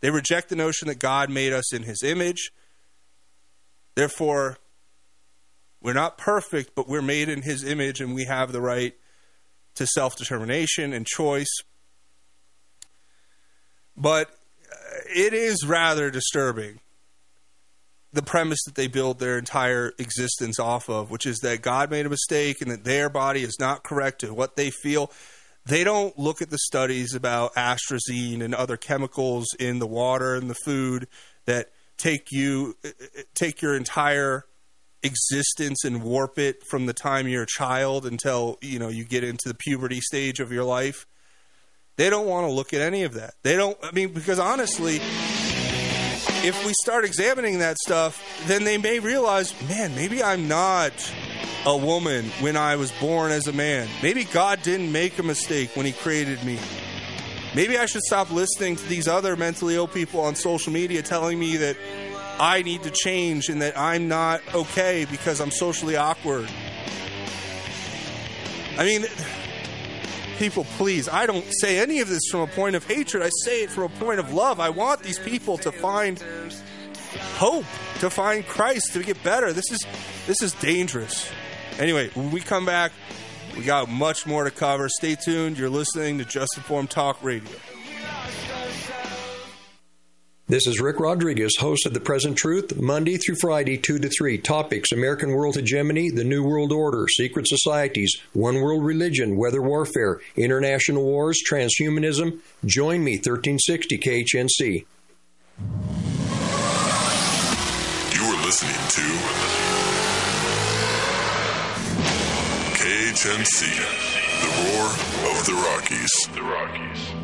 They reject the notion that God made us in His image. Therefore, we're not perfect, but we're made in His image and we have the right to self determination and choice. But it is rather disturbing the premise that they build their entire existence off of, which is that God made a mistake and that their body is not correct to what they feel. They don't look at the studies about atrazine and other chemicals in the water and the food that take you take your entire existence and warp it from the time you're a child until you know you get into the puberty stage of your life. They don't want to look at any of that. They don't I mean because honestly if we start examining that stuff, then they may realize, man, maybe I'm not a woman when I was born as a man. Maybe God didn't make a mistake when He created me. Maybe I should stop listening to these other mentally ill people on social media telling me that I need to change and that I'm not okay because I'm socially awkward. I mean, people, please, I don't say any of this from a point of hatred. I say it from a point of love. I want these people to find hope, to find Christ, to get better. This is this is dangerous. Anyway, when we come back, we got much more to cover. Stay tuned. You're listening to Just Informed Talk Radio. This is Rick Rodriguez, host of The Present Truth, Monday through Friday, 2 to 3. Topics American World Hegemony, The New World Order, Secret Societies, One World Religion, Weather Warfare, International Wars, Transhumanism. Join me, 1360 KHNC. You are listening to KHNC, the roar of the Rockies. The Rockies.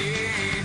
Our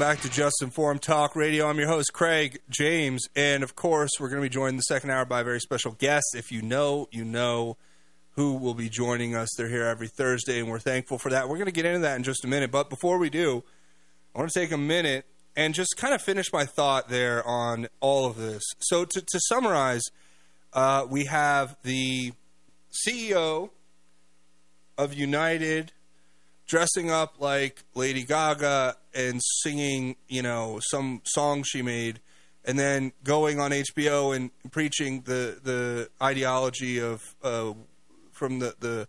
back to Just Informed Talk Radio. I'm your host, Craig James. And of course, we're going to be joined in the second hour by a very special guest. If you know, you know who will be joining us. They're here every Thursday, and we're thankful for that. We're going to get into that in just a minute. But before we do, I want to take a minute and just kind of finish my thought there on all of this. So, to, to summarize, uh, we have the CEO of United dressing up like Lady Gaga and singing, you know, some song she made, and then going on HBO and preaching the the ideology of uh, from the the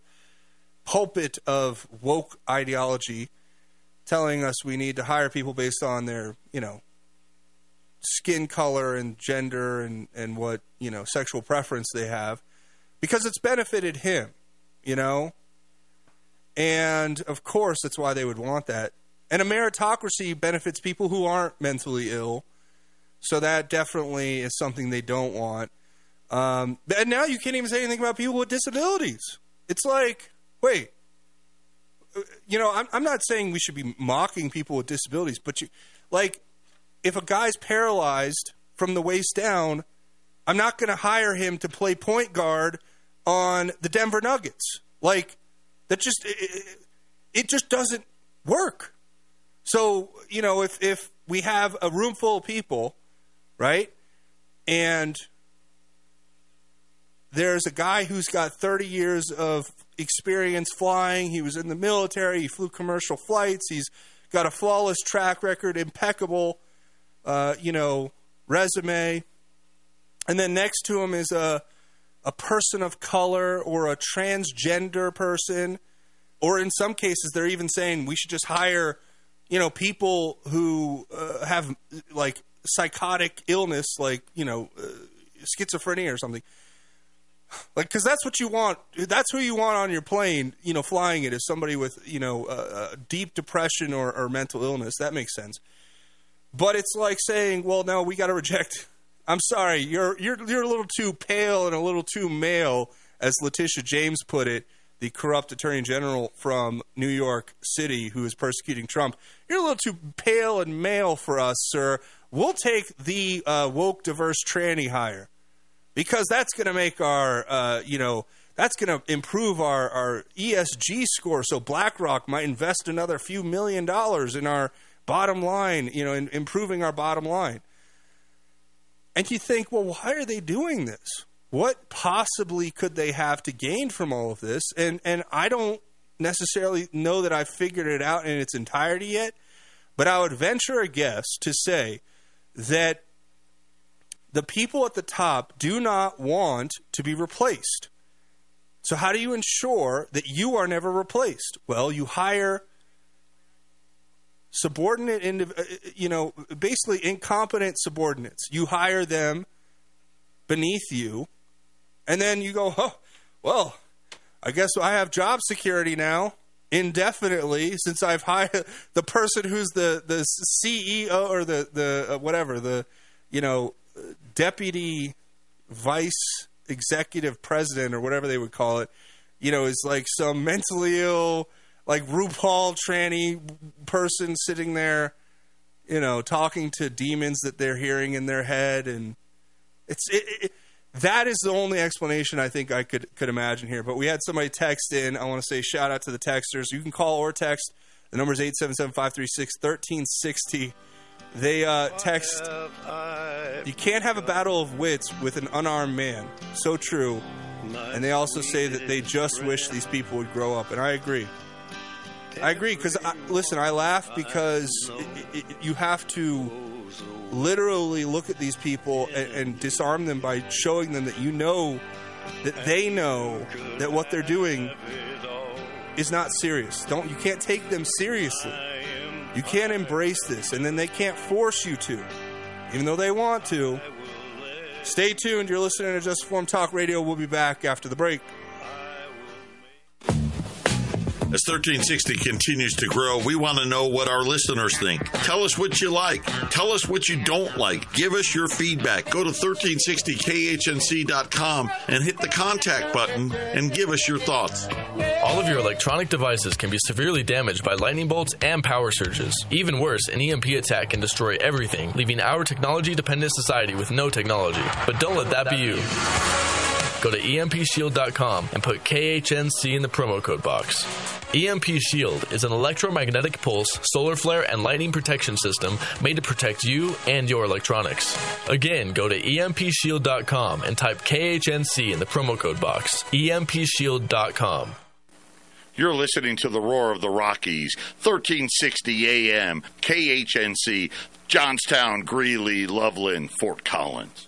pulpit of woke ideology, telling us we need to hire people based on their, you know, skin color and gender and and what you know sexual preference they have, because it's benefited him, you know. And of course, that's why they would want that. And a meritocracy benefits people who aren't mentally ill. So that definitely is something they don't want. Um, and now you can't even say anything about people with disabilities. It's like, wait, you know, I'm, I'm not saying we should be mocking people with disabilities, but you, like, if a guy's paralyzed from the waist down, I'm not going to hire him to play point guard on the Denver Nuggets. Like, that just it, it- just doesn't work. So you know, if if we have a room full of people, right, and there's a guy who's got 30 years of experience flying. He was in the military. He flew commercial flights. He's got a flawless track record, impeccable, uh, you know, resume. And then next to him is a a person of color or a transgender person, or in some cases they're even saying we should just hire, you know, people who uh, have like psychotic illness, like you know, uh, schizophrenia or something. Like, because that's what you want. That's who you want on your plane. You know, flying it is somebody with you know uh, deep depression or, or mental illness. That makes sense. But it's like saying, well, no, we got to reject. I'm sorry, you're you're you're a little too pale and a little too male, as Letitia James put it, the corrupt attorney general from New York City who is persecuting Trump. You're a little too pale and male for us, sir. We'll take the uh, woke, diverse tranny hire because that's going to make our, uh, you know, that's going to improve our, our ESG score. So BlackRock might invest another few million dollars in our bottom line, you know, in improving our bottom line. And you think, well, why are they doing this? What possibly could they have to gain from all of this? And and I don't necessarily know that I've figured it out in its entirety yet, but I would venture a guess to say that the people at the top do not want to be replaced. So how do you ensure that you are never replaced? Well, you hire subordinate indiv- uh, you know basically incompetent subordinates you hire them beneath you and then you go oh well i guess i have job security now indefinitely since I've hired the person who's the the CEO or the the uh, whatever the you know deputy vice executive president or whatever they would call it. You know, is like some mentally ill like RuPaul tranny person sitting there, you know, talking to demons that they're hearing in their head, and it's it, it, that is the only explanation I think I could could imagine here. But we had somebody text in. I want to say shout out to the texters. You can call or text. The number is 877-536-1360. They uh, text, you can't have a battle of wits with an unarmed man. So true. And they also say that they just wish these people would grow up. And I agree. I agree because listen, I laugh because it, it, you have to literally look at these people and, and disarm them by showing them that you know that they know that what they're doing is not serious. Don't you can't take them seriously. You can't embrace this, and then they can't force you to, even though they want to. Stay tuned. You're listening to Just Informed Talk Radio. We'll be back after the break. As 1360 continues to grow, we want to know what our listeners think. Tell us what you like. Tell us what you don't like. Give us your feedback. Go to 1360khnc.com and hit the contact button and give us your thoughts. All of your electronic devices can be severely damaged by lightning bolts and power surges. Even worse, an EMP attack can destroy everything, leaving our technology dependent society with no technology. But don't let that be you. Go to EMPShield.com and put KHNC in the promo code box. EMP Shield is an electromagnetic pulse, solar flare, and lightning protection system made to protect you and your electronics. Again, go to EMPShield.com and type KHNC in the promo code box. EMPShield.com. You're listening to the Roar of the Rockies, 1360 AM, KHNC, Johnstown, Greeley, Loveland, Fort Collins.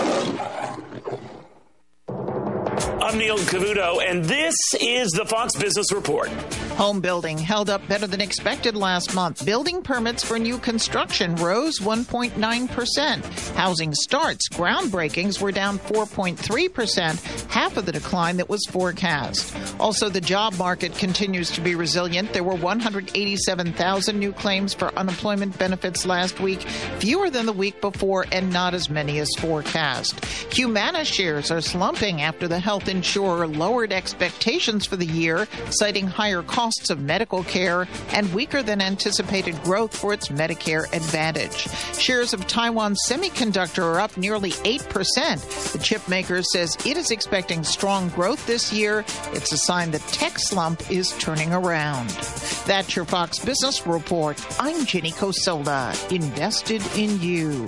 I'm Neil Cavuto, and this is the Fox Business Report. Home building held up better than expected last month. Building permits for new construction rose 1.9%. Housing starts, groundbreakings were down 4.3%, half of the decline that was forecast. Also, the job market continues to be resilient. There were 187,000 new claims for unemployment benefits last week, fewer than the week before, and not as many as forecast. Humana shares are slumping after the health insurer lowered expectations for the year, citing higher costs of medical care and weaker than anticipated growth for its Medicare Advantage. Shares of Taiwan Semiconductor are up nearly 8%. The chip maker says it is expecting strong growth this year. It's a sign the tech slump is turning around. That's your Fox Business Report. I'm Jenny Cosola, invested in you.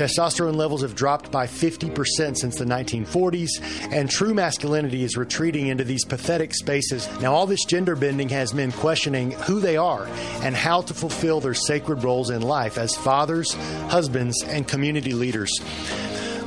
Testosterone levels have dropped by 50% since the 1940s, and true masculinity is retreating into these pathetic spaces. Now, all this gender bending has men questioning who they are and how to fulfill their sacred roles in life as fathers, husbands, and community leaders.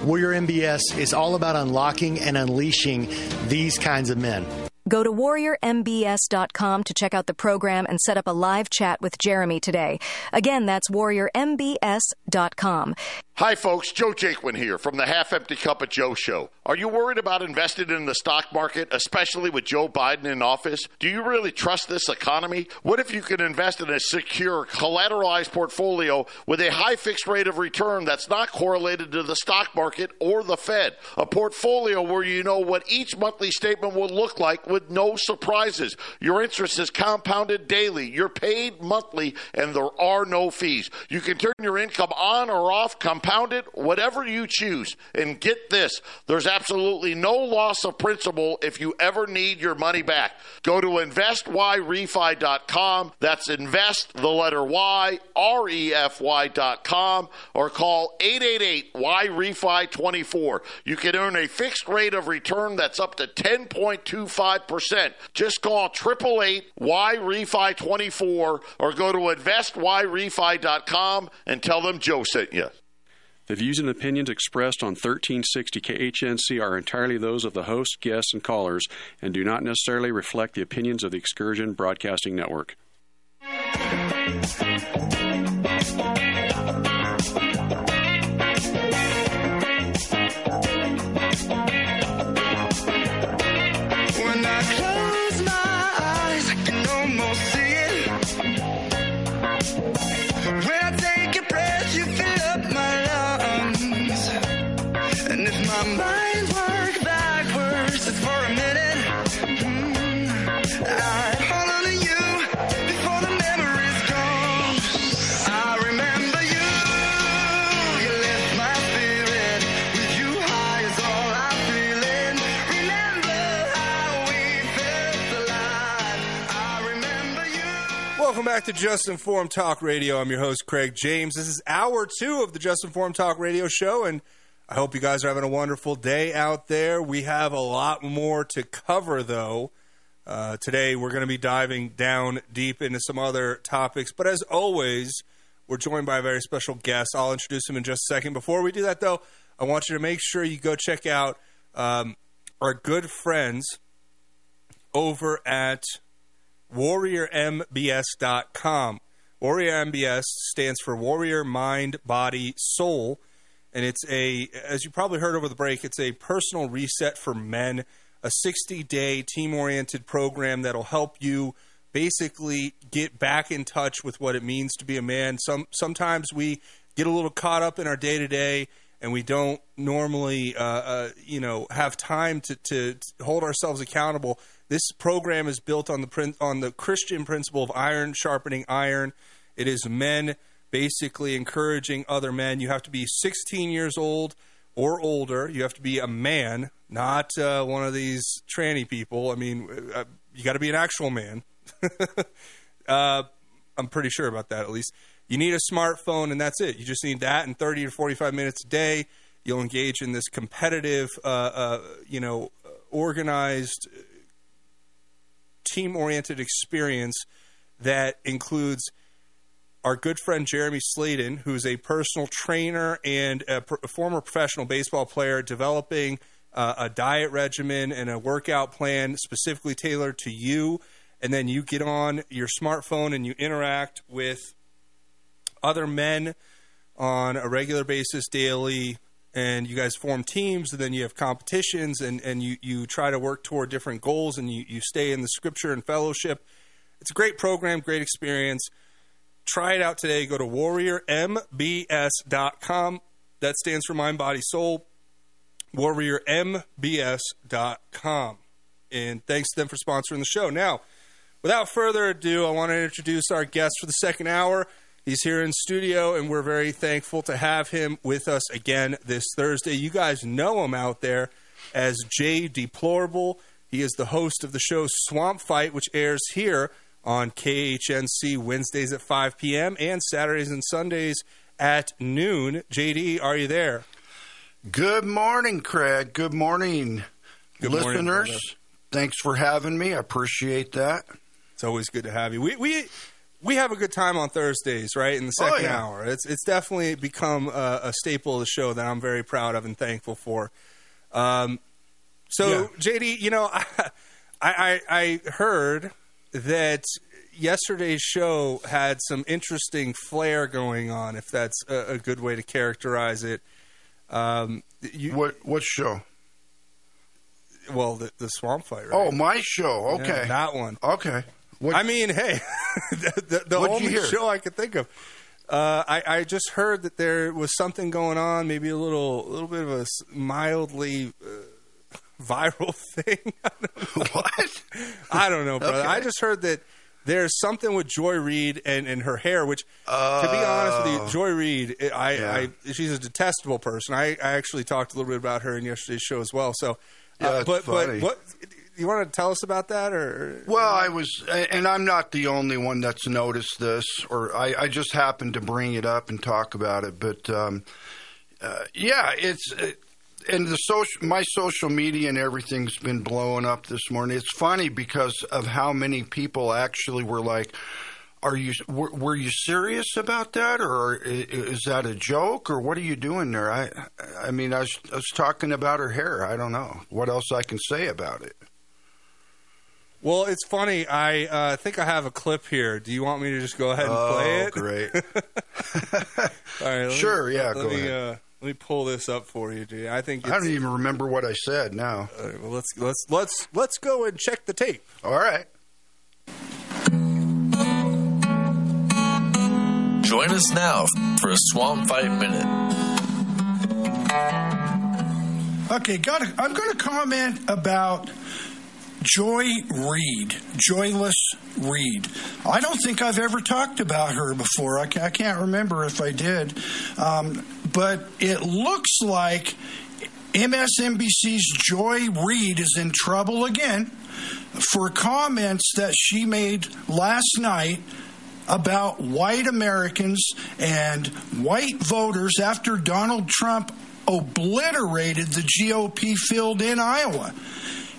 Warrior MBS is all about unlocking and unleashing these kinds of men. Go to warriormbs.com to check out the program and set up a live chat with Jeremy today. Again, that's warriormbs.com. Hi, folks. Joe Jaquin here from the Half Empty Cup of Joe show. Are you worried about investing in the stock market, especially with Joe Biden in office? Do you really trust this economy? What if you could invest in a secure, collateralized portfolio with a high fixed rate of return that's not correlated to the stock market or the Fed? A portfolio where you know what each monthly statement will look like with no surprises. Your interest is compounded daily. You're paid monthly, and there are no fees. You can turn your income on or off, compound it, whatever you choose. And get this there's absolutely no loss of principal if you ever need your money back. Go to investyrefy.com. That's invest, the letter Y, R E F Y.com, or call 888 Y Refy 24. You can earn a fixed rate of return that's up to 10.25%. Just call 888 Y Refy 24 or go to investyrefy.com and tell them Joe sent you. The views and opinions expressed on 1360 KHNC are entirely those of the host, guests, and callers and do not necessarily reflect the opinions of the Excursion Broadcasting Network. Welcome back to Just Informed Talk Radio. I'm your host, Craig James. This is hour two of the Just Informed Talk Radio show, and I hope you guys are having a wonderful day out there. We have a lot more to cover, though. Uh, today, we're going to be diving down deep into some other topics, but as always, we're joined by a very special guest. I'll introduce him in just a second. Before we do that, though, I want you to make sure you go check out um, our good friends over at warriormbs.com. Warrior MBS stands for Warrior Mind, Body, Soul. And it's a, as you probably heard over the break, it's a personal reset for men, a 60 day team oriented program that'll help you basically get back in touch with what it means to be a man. Some Sometimes we get a little caught up in our day to day and we don't normally, uh, uh, you know, have time to, to, to hold ourselves accountable. This program is built on the on the Christian principle of iron sharpening iron. It is men basically encouraging other men. You have to be 16 years old or older. You have to be a man, not uh, one of these tranny people. I mean, uh, you got to be an actual man. uh, I'm pretty sure about that, at least. You need a smartphone, and that's it. You just need that and 30 to 45 minutes a day. You'll engage in this competitive, uh, uh, you know, organized, team oriented experience that includes our good friend Jeremy Sladen, who's a personal trainer and a, pr- a former professional baseball player, developing uh, a diet regimen and a workout plan specifically tailored to you. And then you get on your smartphone and you interact with other men on a regular basis daily and you guys form teams and then you have competitions and, and you, you try to work toward different goals and you, you stay in the scripture and fellowship. It's a great program, great experience. Try it out today. Go to warriormbs.com. That stands for Mind, Body, Soul. warriormbs.com. And thanks to them for sponsoring the show. Now, without further ado, I want to introduce our guest for the second hour. He's here in studio, and we're very thankful to have him with us again this Thursday. You guys know him out there as Jay Deplorable. He is the host of the show Swamp Fight, which airs here on KHNC Wednesdays at 5 p.m. and Saturdays and Sundays at noon. JD, are you there? Good morning, Craig. Good morning, Good listeners. brother. Thanks for having me. I appreciate that. It's always good to have you. We we we have a good time on Thursdays, right? In the second Oh, yeah. hour, it's it's definitely become a, a staple of the show that I'm very proud of and thankful for. Um, so Yeah. JD, you know, I, I I heard that yesterday's show had some interesting flair going on, if that's a, a good way to characterize it. Um, you, what what show? Well, the, the swamp fight. Right? Oh, my show. Okay, Yeah, that one. Okay. I mean, hey, the, the, the only show I could think of. Uh, I, I just heard that there was something going on, maybe a little, a little bit of a mildly uh, viral thing. what? I don't know, brother. Okay. I just heard that there's something with Joy Reid and, and her hair, which, to be honest with you, Oh. Joy Reid, I, Yeah. I she's a detestable person. I, I actually talked a little bit about her in yesterday's show as well. So, Yeah, uh, it's but funny. but what you want to tell us about that, or Well, I was, and I'm not the only one that's noticed this, or I, I just happened to bring it up and talk about it. But um, uh, yeah, it's uh, and the social, my social media and everything's been blowing up this morning. It's funny because of how many people actually were like. Are you were, were you serious about that, or is that a joke, or what are you doing there? I, I mean, I was, I was talking about her hair. I don't know what else I can say about it. Well, it's funny. I uh, think I have a clip here. Do you want me to just go ahead and Oh, play it? Oh, great. All right. Sure, Me, yeah, Let go me, ahead. Uh, let me pull this up for you, Jay. I think I don't even remember what I said now. All right, well, let's let's let's let's go and check the tape. All right. Join us now for a Swamp Fight Minute. Okay, got I'm going to comment about Joy Reid, Joyless Reid. I don't think I've ever talked about her before. I, ca- I can't remember if I did, um, but it looks like MSNBC's Joy Reid is in trouble again for comments that she made last night about white Americans and white voters after Donald Trump obliterated the GOP field in Iowa.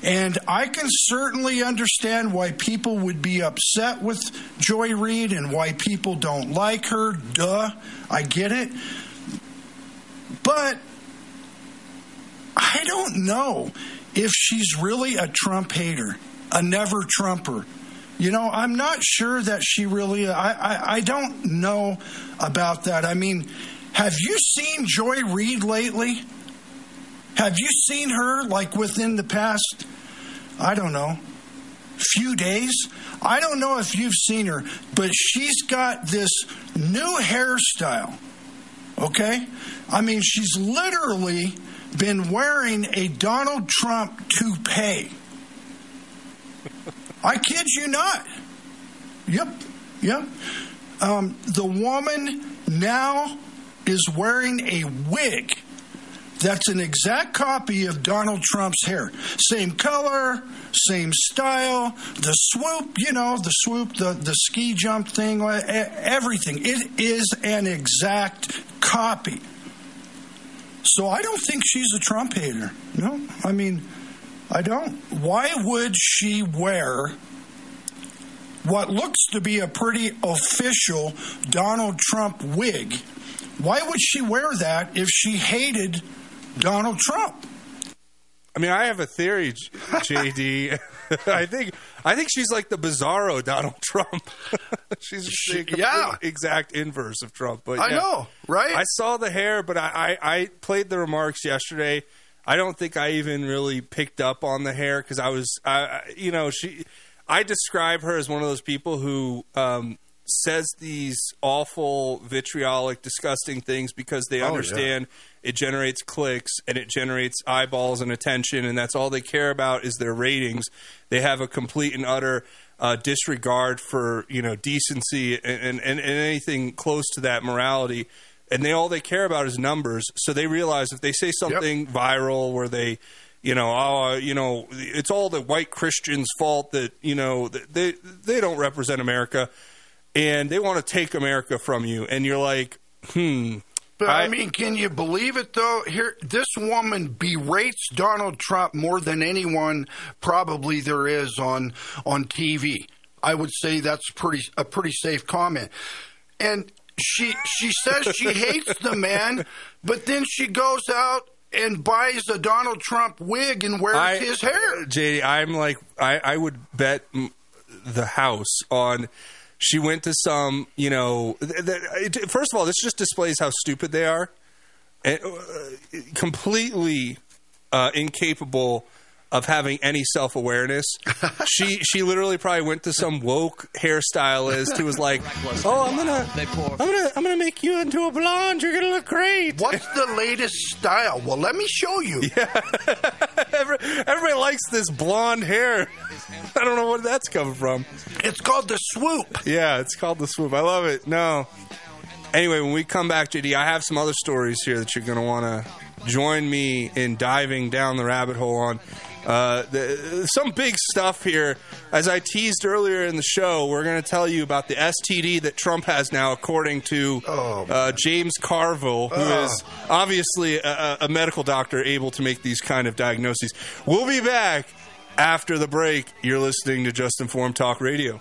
And I can certainly understand why people would be upset with Joy Reid and why people don't like her. Duh, I get it. But I don't know if she's really a Trump hater, a never Trumper. You know, I'm not sure that she really. I, I I don't know about that. I mean, have you seen Joy Reid lately? Have you seen her like within the past? I don't know, few days. I don't know if you've seen her, but she's got this new hairstyle. Okay, I mean, she's literally been wearing a Donald Trump toupee. I kid you not. Yep, yep. Um, the woman now is wearing a wig that's an exact copy of Donald Trump's hair. Same color, same style, the swoop, you know, the swoop, the, the ski jump thing, everything. It is an exact copy. So I don't think she's a Trump hater. No, I mean, I don't. Why would she wear what looks to be a pretty official Donald Trump wig? Why would she wear that if she hated Donald Trump? I mean, I have a theory, JD. I think I think she's like the bizarro Donald Trump. she's the yeah. exact inverse of Trump. But I yeah. know, right? I saw the hair, but I, I, I played the remarks yesterday. I don't think I even really picked up on the hair because I was, I, you know, she. I describe her as one of those people who um, says these awful, vitriolic, disgusting things because they Oh, yeah. It generates clicks and it generates eyeballs and attention, and that's all they care about is their ratings. They have a complete and utter uh, disregard for you know decency and, and, and anything close to that morality. And they all they care about is numbers. So they realize if they say something viral where they you know, oh, you know, it's all the white Christians' fault that you know they they don't represent America, and they want to take America from you, and you're like, hmm. But I, mean, can you believe it though? Here, this woman berates Donald Trump more than anyone probably there is on on TV. I would say that's pretty a pretty safe comment. And she she says she hates the man, but then she goes out and buys a Donald Trump wig and wears I- his hair. JD, I'm like, I, I would bet the house on. She went to some, you know. Th- th- it- first of all, this just displays how stupid they are, and uh, completely uh, incapable of having any self awareness. she she literally probably went to some woke hairstylist who was like, "Oh, I'm gonna I'm gonna I'm gonna make you into a blonde. You're gonna look great." What's the latest style? Well, let me show you. Every- Everybody likes this blonde hair. I don't know where that's coming from. It's called the swoop. Yeah, it's called the swoop. I love it. No. Anyway, when we come back, JD, I have some other stories here that you're going to want to join me in diving down the rabbit hole on. Uh, the, some big stuff here. As I teased earlier in the show, we're going to tell you about the STD that Trump has now, according to uh, James Carville, who Oh. is obviously a, a medical doctor able to make these kind of diagnoses. We'll be back after the break. You're listening to Just Informed Talk Radio.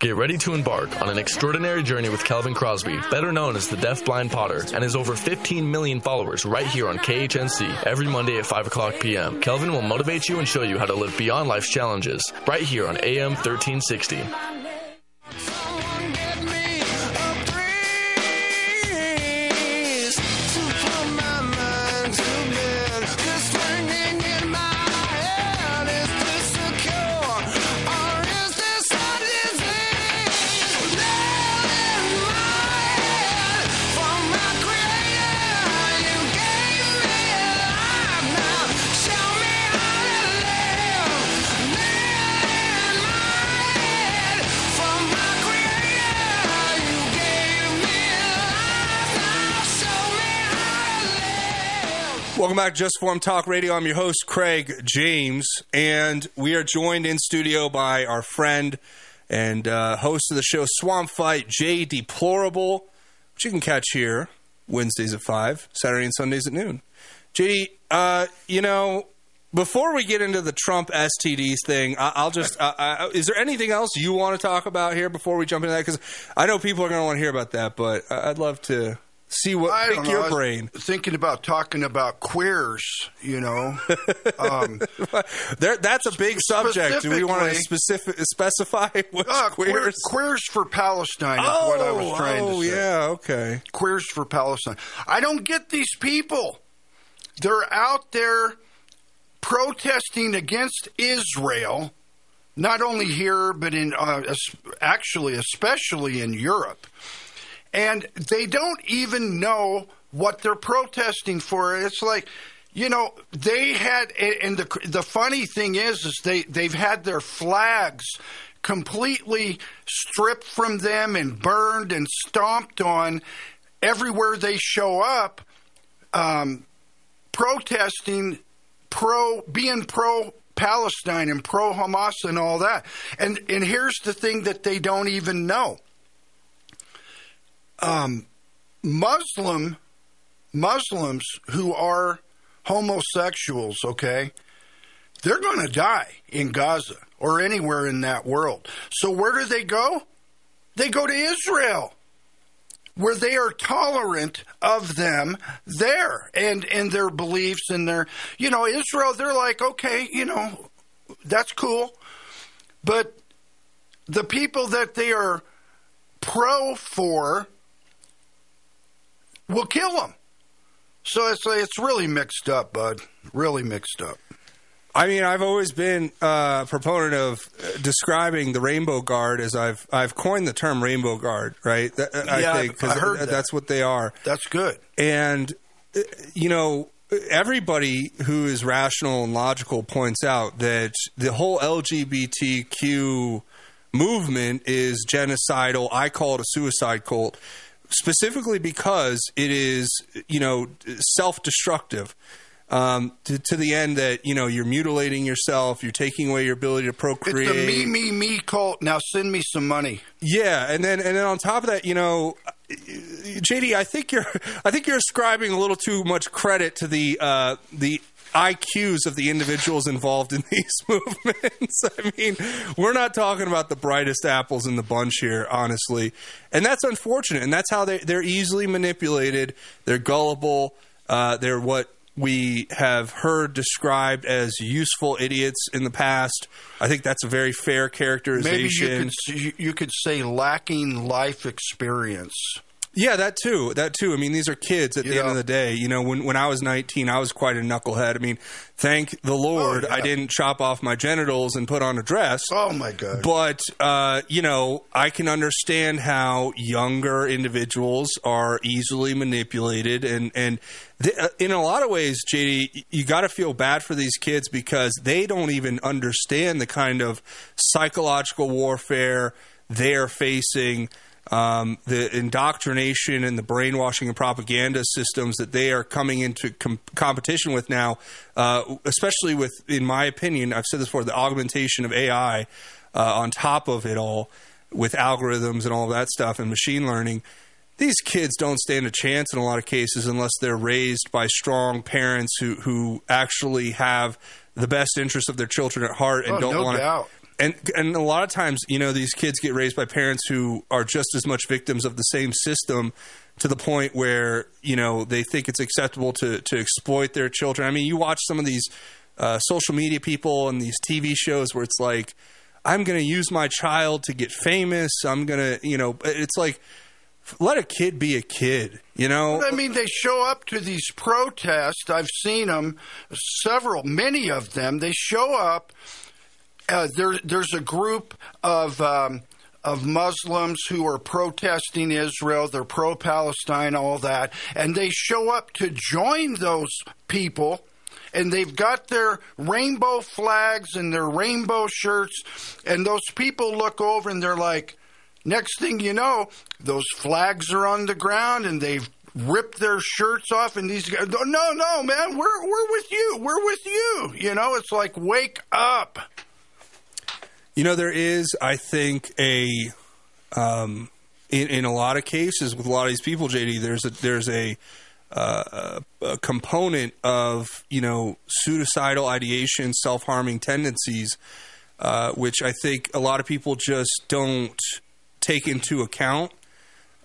Get ready to embark on an extraordinary journey with Calvin Crosby, better known as the Deaf Blind Potter, and his over 15 million followers right here on KHNC every Monday at 5 o'clock p.m. Calvin will motivate you and show you how to live beyond life's challenges right here on AM 1360. Welcome back to Just Informed Talk Radio. I'm your host, Craig James, and we are joined in studio by our friend and uh, host of the show, Swamp Fight, Jay Deplorable, which you can catch here Wednesdays at 5, Saturday and Sundays at noon. JD, uh, you know, before we get into the Trump STDs thing, I- I'll just. Uh, uh, is there anything else you want to talk about here before we jump into that? Because I know people are going to want to hear about that, but I- I'd love to see what I pick your I was brain. Thinking about talking about queers, you know. Um, there, that's a big subject. Do we want to specific, specify what's Uh, queers? queer- queers for Palestine is what I was trying oh, to say. yeah, okay. Queers for Palestine. I don't get these people. They're out there protesting against Israel, not only here, but in uh, actually, especially in Europe. And they don't even know what they're protesting for. It's like, you know, they had, and the the funny thing is, is they they've had their flags completely stripped from them and burned and stomped on everywhere they show up, um, protesting pro being pro Palestine and pro Hamas and all that. And and here's the thing that they don't even know. Um, Muslim Muslims who are homosexuals, okay, they're going to die in Gaza or anywhere in that world. So where do they go? They go to Israel where they are tolerant of them there and and their beliefs and their you know Israel they're like okay you know that's cool but the people that they are pro for will kill them so it's it's really mixed up bud really mixed up I mean, I've always been uh, a proponent of uh, describing the Rainbow Guard as I've I've coined the term Rainbow Guard, right? That, I Yeah, think I've- 'cause I that. that's what they are. That's good. And uh, you know, everybody who is rational and logical points out that the whole LGBTQ movement is genocidal. I call it a suicide cult, specifically because it is, you know, self-destructive. um, to, to the end that you know you're mutilating yourself, you're taking away your ability to procreate. It's the me, me, me cult. Now send me some money. Yeah, and then and then on top of that, you know, JD, I think you're I think you're ascribing a little too much credit to the uh, the IQs of the individuals involved in these movements. I mean, we're not talking about the brightest apples in the bunch here, honestly, and that's unfortunate. And that's how they they're easily manipulated. They're gullible. Uh, they're what we have heard described as useful idiots in the past. I think that's a very fair Maybe characterization. you could you could say lacking life experience. Yeah, that too. That too. I mean, these are kids at the end of the day. You know, when when I was 19, I was quite a knucklehead. I mean, thank the Lord I didn't chop off my genitals and put on a dress. Oh my god. But uh, you know, I can understand how younger individuals are easily manipulated, and and th- uh, in a lot of ways, JD, you got to feel bad for these kids because they don't even understand the kind of psychological warfare they're facing. Um, the indoctrination and the brainwashing and propaganda systems that they are coming into com- competition with now, uh, especially with, in my opinion, I've said this before, the augmentation of AI uh, on top of it all with algorithms and all that stuff and machine learning. These kids don't stand a chance in a lot of cases unless they're raised by strong parents who, who actually have the best interest of their children at heart and Oh, don't no want to. And and a lot of times, you know, these kids get raised by parents who are just as much victims of the same system to the point where you know they think it's acceptable to to exploit their children. I mean, you watch some of these uh, social media people and these TV shows where it's like, I'm going to use my child to get famous. I'm going to, you know, it's like let a kid be a kid. You know, I mean, they show up to these protests. I've seen them, several, many of them. They show up. Uh, there, there's a group of um, of Muslims who are protesting Israel. They're pro-Palestine, all that, and they show up to join those people. And they've got their rainbow flags and their rainbow shirts, and those people look over and they're like, Next thing you know, those flags are on the ground and they've ripped their shirts off. And these guys no no man we're we're with you. We're with you. You know it's like wake up You know, there is, I think, a um, in in a lot of cases with a lot of these people, JD. There's a there's a, uh, a component of you know suicidal ideation, self harming tendencies, uh, which I think a lot of people just don't take into account.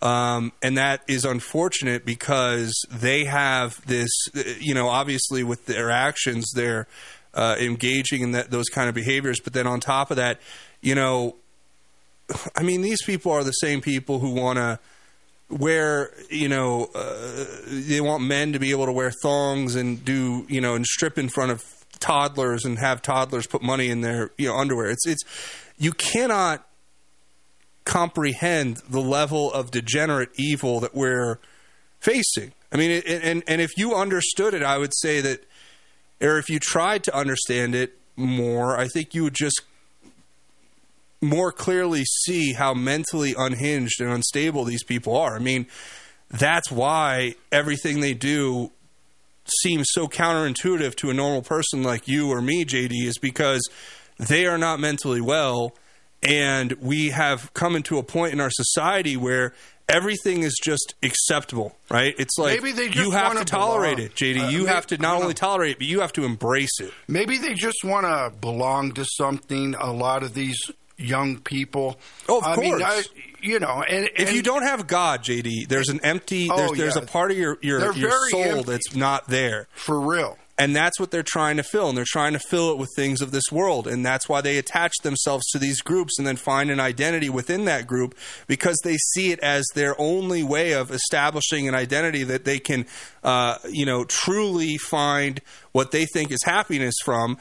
Um, and that is unfortunate because they have this, you know, obviously with their actions, they're uh, engaging in that, those kind of behaviors. But then on top of that, you know, I mean, these people are the same people who want to wear, you know, uh, they want men to be able to wear thongs and do, you know, and strip in front of toddlers and have toddlers put money in their, you know, underwear. It's, it's, you cannot comprehend the level of degenerate evil that we're facing. I mean, it, and and if you understood it, I would say that, or if you tried to understand it more, I think you would just more clearly see how mentally unhinged and unstable these people are. I mean, that's why everything they do seems so counterintuitive to a normal person like you or me, JD, is because they are not mentally well. And we have come into a point in our society where everything is just acceptable, right? It's like Maybe they just you have wanna tolerate belong. it, JD. Uh, you may- have to not only tolerate it, but you have to embrace it. maybe they just want to belong to something a lot of these young people Oh, of I mean, I, course. you know and, if you don't have God, JD, there's an empty. Oh, there's, there's yeah. a part of your your, They're your soul empty. that's not there for real. And that's what they're trying to fill, and they're trying to fill it with things of this world, and that's why they attach themselves to these groups and then find an identity within that group because they see it as their only way of establishing an identity that they can, uh, you know, truly find what they think is happiness from.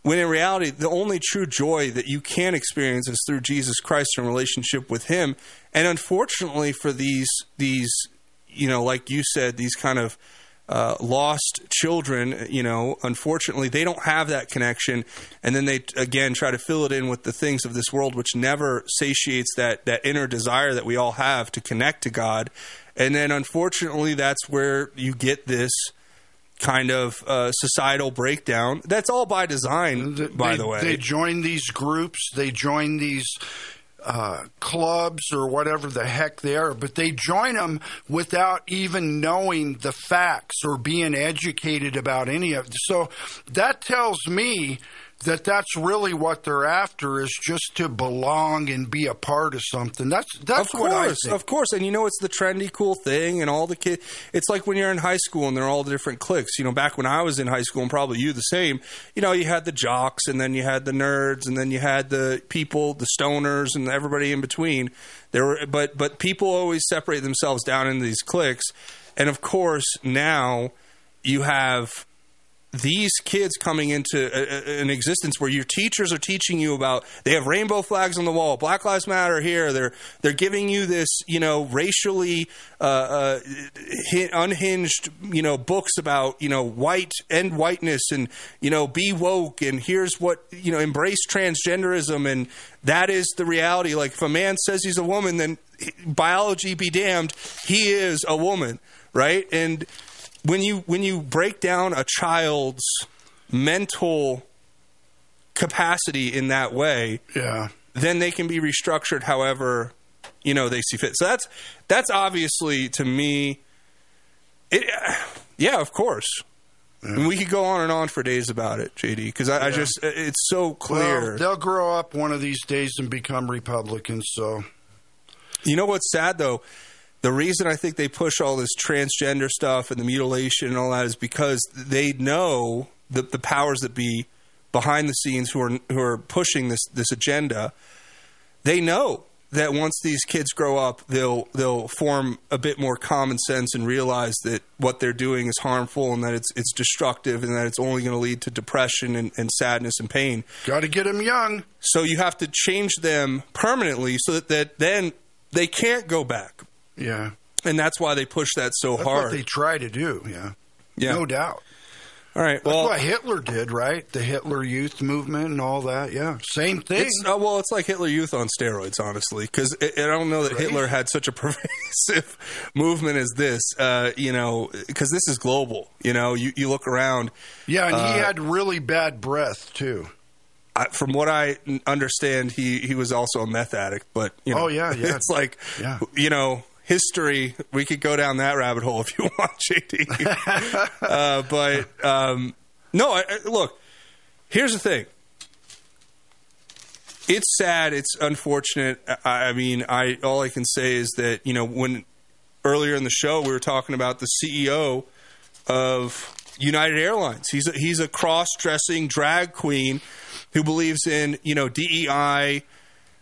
When in reality, the only true joy that you can experience is through Jesus Christ in relationship with Him. And unfortunately, for these these, you know, like you said, these kind of uh, lost children, you know, unfortunately, they don't have that connection, and then they again try to fill it in with the things of this world, which never satiates that that inner desire that we all have to connect to God. And then, unfortunately, that's where you get this kind of uh, societal breakdown. That's all by design, by they, the way. They join these groups, they join these uh, clubs or whatever the heck they are, but they join them without even knowing the facts or being educated about any of it. So that tells me that that's really what they're after is just to belong and be a part of something. That's that's of what I course, think. of course, and you know it's the trendy, cool thing, and all the kids. It's like when you're in high school and they're all the different cliques. You know, back when I was in high school, and probably you the same. You know, you had the jocks, and then you had the nerds, and then you had the people, the stoners, and everybody in between. There were, but but people always separate themselves down into these cliques, and of course now you have these kids coming into a, a, an existence where your teachers are teaching you about they have rainbow flags on the wall black lives matter here they're they're giving you this you know racially uh, uh, unhinged you know books about you know white and whiteness and you know be woke and here's what you know embrace transgenderism and that is the reality. Like if a man says he's a woman then biology be damned he is a woman right? And when you when you break down a child's mental capacity in that way, yeah, then they can be restructured however you know they see fit. So that's that's obviously to me, it yeah, of course. And we could go on and on for days about it, JD, because I, I just it's so clear. Well, they'll grow up one of these days and become Republicans. So You know what's sad though? The reason I think they push all this transgender stuff and the mutilation and all that is because they know the the powers that be behind the scenes who are who are pushing this this agenda. They know that once these kids grow up, they'll they'll form a bit more common sense and realize that what they're doing is harmful and that it's it's destructive and that it's only going to lead to depression and, and sadness and pain. Got to get them young. So you have to change them permanently so that, that then they can't go back. Yeah. And that's why they push that so that's hard. what they try to do. Yeah, Yeah. no doubt. All right. That's Well, what Hitler did, right? The Hitler Youth movement and all that. Yeah, same thing. It's, uh, well, it's like Hitler Youth on steroids, honestly, because I, don't know that Hitler had such a pervasive movement as this. Uh, you know, because this is global. You know, you, you look around. yeah, and he uh, had really bad breath too. I, from what I understand, he he was also a meth addict. But you know, Oh, yeah, yeah. it's like Yeah. you know. History, we could go down that rabbit hole if you want, JD. uh, but um, no, I, I- look. Here's the thing. It's sad. It's unfortunate. I, I mean, I all I can say is that you know when earlier in the show we were talking about the CEO of United Airlines. He's a, he's a cross-dressing drag queen who believes in you know DEI,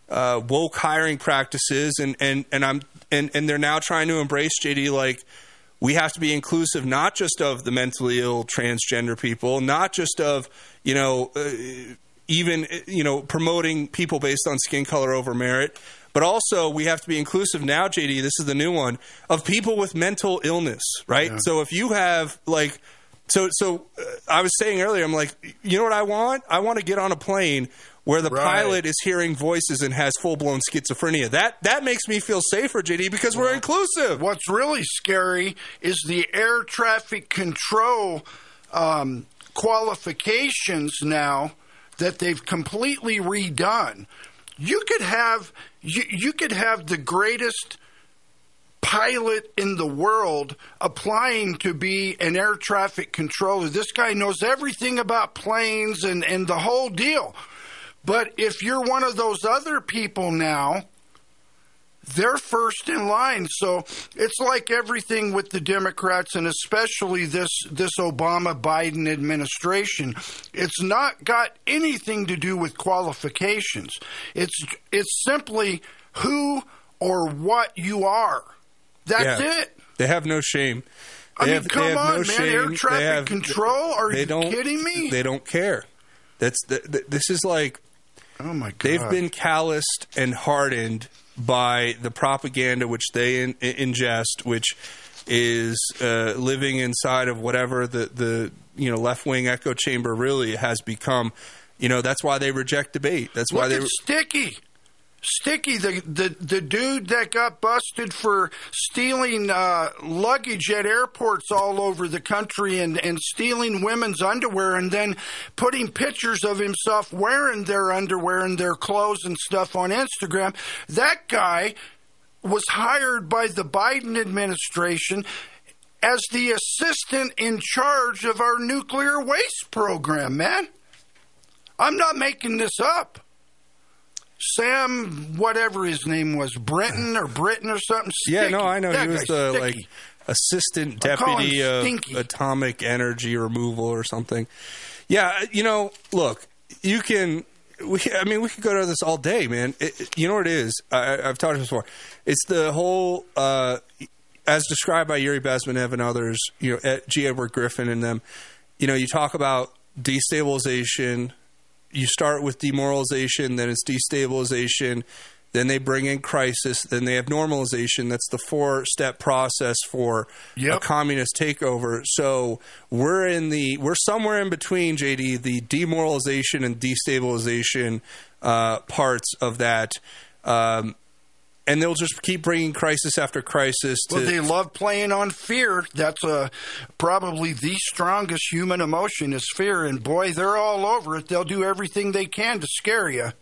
uh, woke hiring practices, and and and I'm and and they're now trying to embrace JD like we have to be inclusive not just of the mentally ill transgender people, not just of you know uh, even uh, you know promoting people based on skin color over merit. But also, we have to be inclusive now, JD. This is the new one of people with mental illness, right? So if you have like so, so uh, I was saying earlier, I'm like, you know what I want? I want to get on a plane where the Right. pilot is hearing voices and has full blown schizophrenia. That that makes me feel safer, JD, because we're inclusive. What's really scary is the air traffic control um, qualifications now that they've completely redone. You could have you, you could have the greatest pilot in the world applying to be an air traffic controller. This guy knows everything about planes and, and the whole deal. But if you're one of those other people now, they're first in line. So it's like everything with the Democrats and especially this this Obama Biden administration. It's not got anything to do with qualifications. It's it's simply who or what you are. That's Yeah. it. They have no shame. I mean, have- come they have on, no man. shame. Air traffic have- control? Are they you kidding me? They don't care. That's th- th- this is like. Oh my god. They've been calloused and hardened by the propaganda which they in, ingest, which is uh, living inside of whatever the the you know left wing echo chamber really has become. You know that's why they reject debate. That's why Look they at Sticky. Sticky, the, the the dude that got busted for stealing uh, luggage at airports all over the country and, and stealing women's underwear and then putting pictures of himself wearing their underwear and their clothes and stuff on Instagram. That guy was hired by the Biden administration as the assistant in charge of our nuclear waste program, man. I'm not making this up. Sam, whatever his name was, Brenton or Britain or something. Yeah, no, I know That he was the sticky. like assistant I'll call him deputy of atomic energy removal or something. Yeah, you know, look, you can. We, I mean, we could go to this all day, man. It, you know what it is? I, I've talked this before. It's the whole, uh, as described by Yuri Bezmenov and others, you know, at G. Edward Griffin and them. You know, you talk about destabilization. You start with demoralization, then it's destabilization, then they bring in crisis, then they have normalization. That's the four step process for a communist takeover. So we're in the we're somewhere in between, JD, the demoralization and destabilization uh, parts of that. Um, and they'll just keep bringing crisis after crisis. To, Well, they love playing on fear. That's uh, probably the strongest human emotion is fear. And boy, they're all over it. They'll do everything they can to scare you.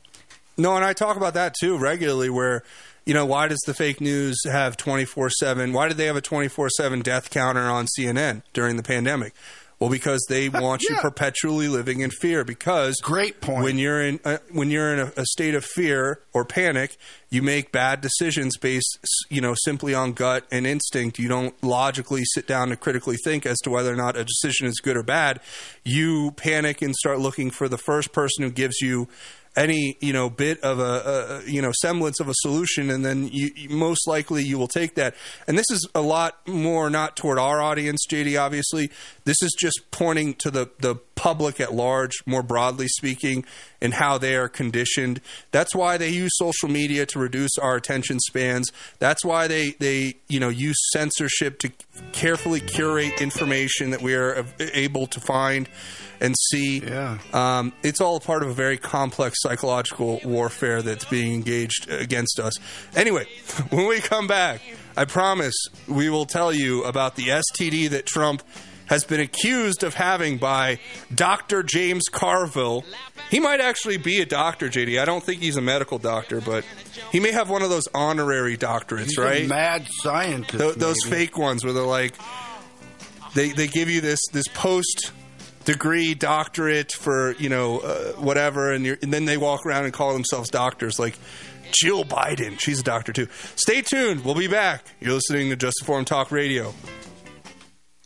No, and I talk about that too regularly. Where you know why does the fake news have twenty four seven? Why did they have a twenty four seven death counter on CNN during the pandemic? Well, because they want you perpetually living in fear. Because great point. When you're in uh, when you're in a, a state of fear or panic, you make bad decisions based, you know, simply on gut and instinct. You don't logically sit down to critically think as to whether or not a decision is good or bad. You panic and start looking for the first person who gives you any you know bit of a, a you know semblance of a solution and then you, you most likely you will take that. And this is a lot more not toward our audience JD obviously. This is just pointing to the the public at large more broadly speaking and how they are conditioned that's why they use social media to reduce our attention spans that's why they they you know use censorship to carefully curate information that we are able to find and see. Yeah. Um, it's all part of a very complex psychological warfare that's being engaged against us. Anyway, when we come back, I promise we will tell you about the STD that Trump has been accused of having by Dr. James Carville. He might actually be a doctor, JD. I don't think he's a medical doctor, but he may have one of those honorary doctorates, He's right? mad scientist. Th- those maybe. fake ones where they're like they they give you this this post degree doctorate for you know uh, whatever and, you're, and then they walk around and call themselves doctors like Jill Biden she's a doctor too stay tuned we'll be back you're listening to Just Informed Talk Radio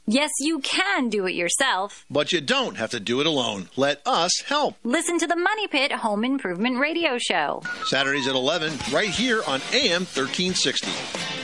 Yes, you can do it yourself. But you don't have to do it alone. Let us help. Listen to the Money Pit Home Improvement Radio Show. Saturdays at 11, right here on AM 1360.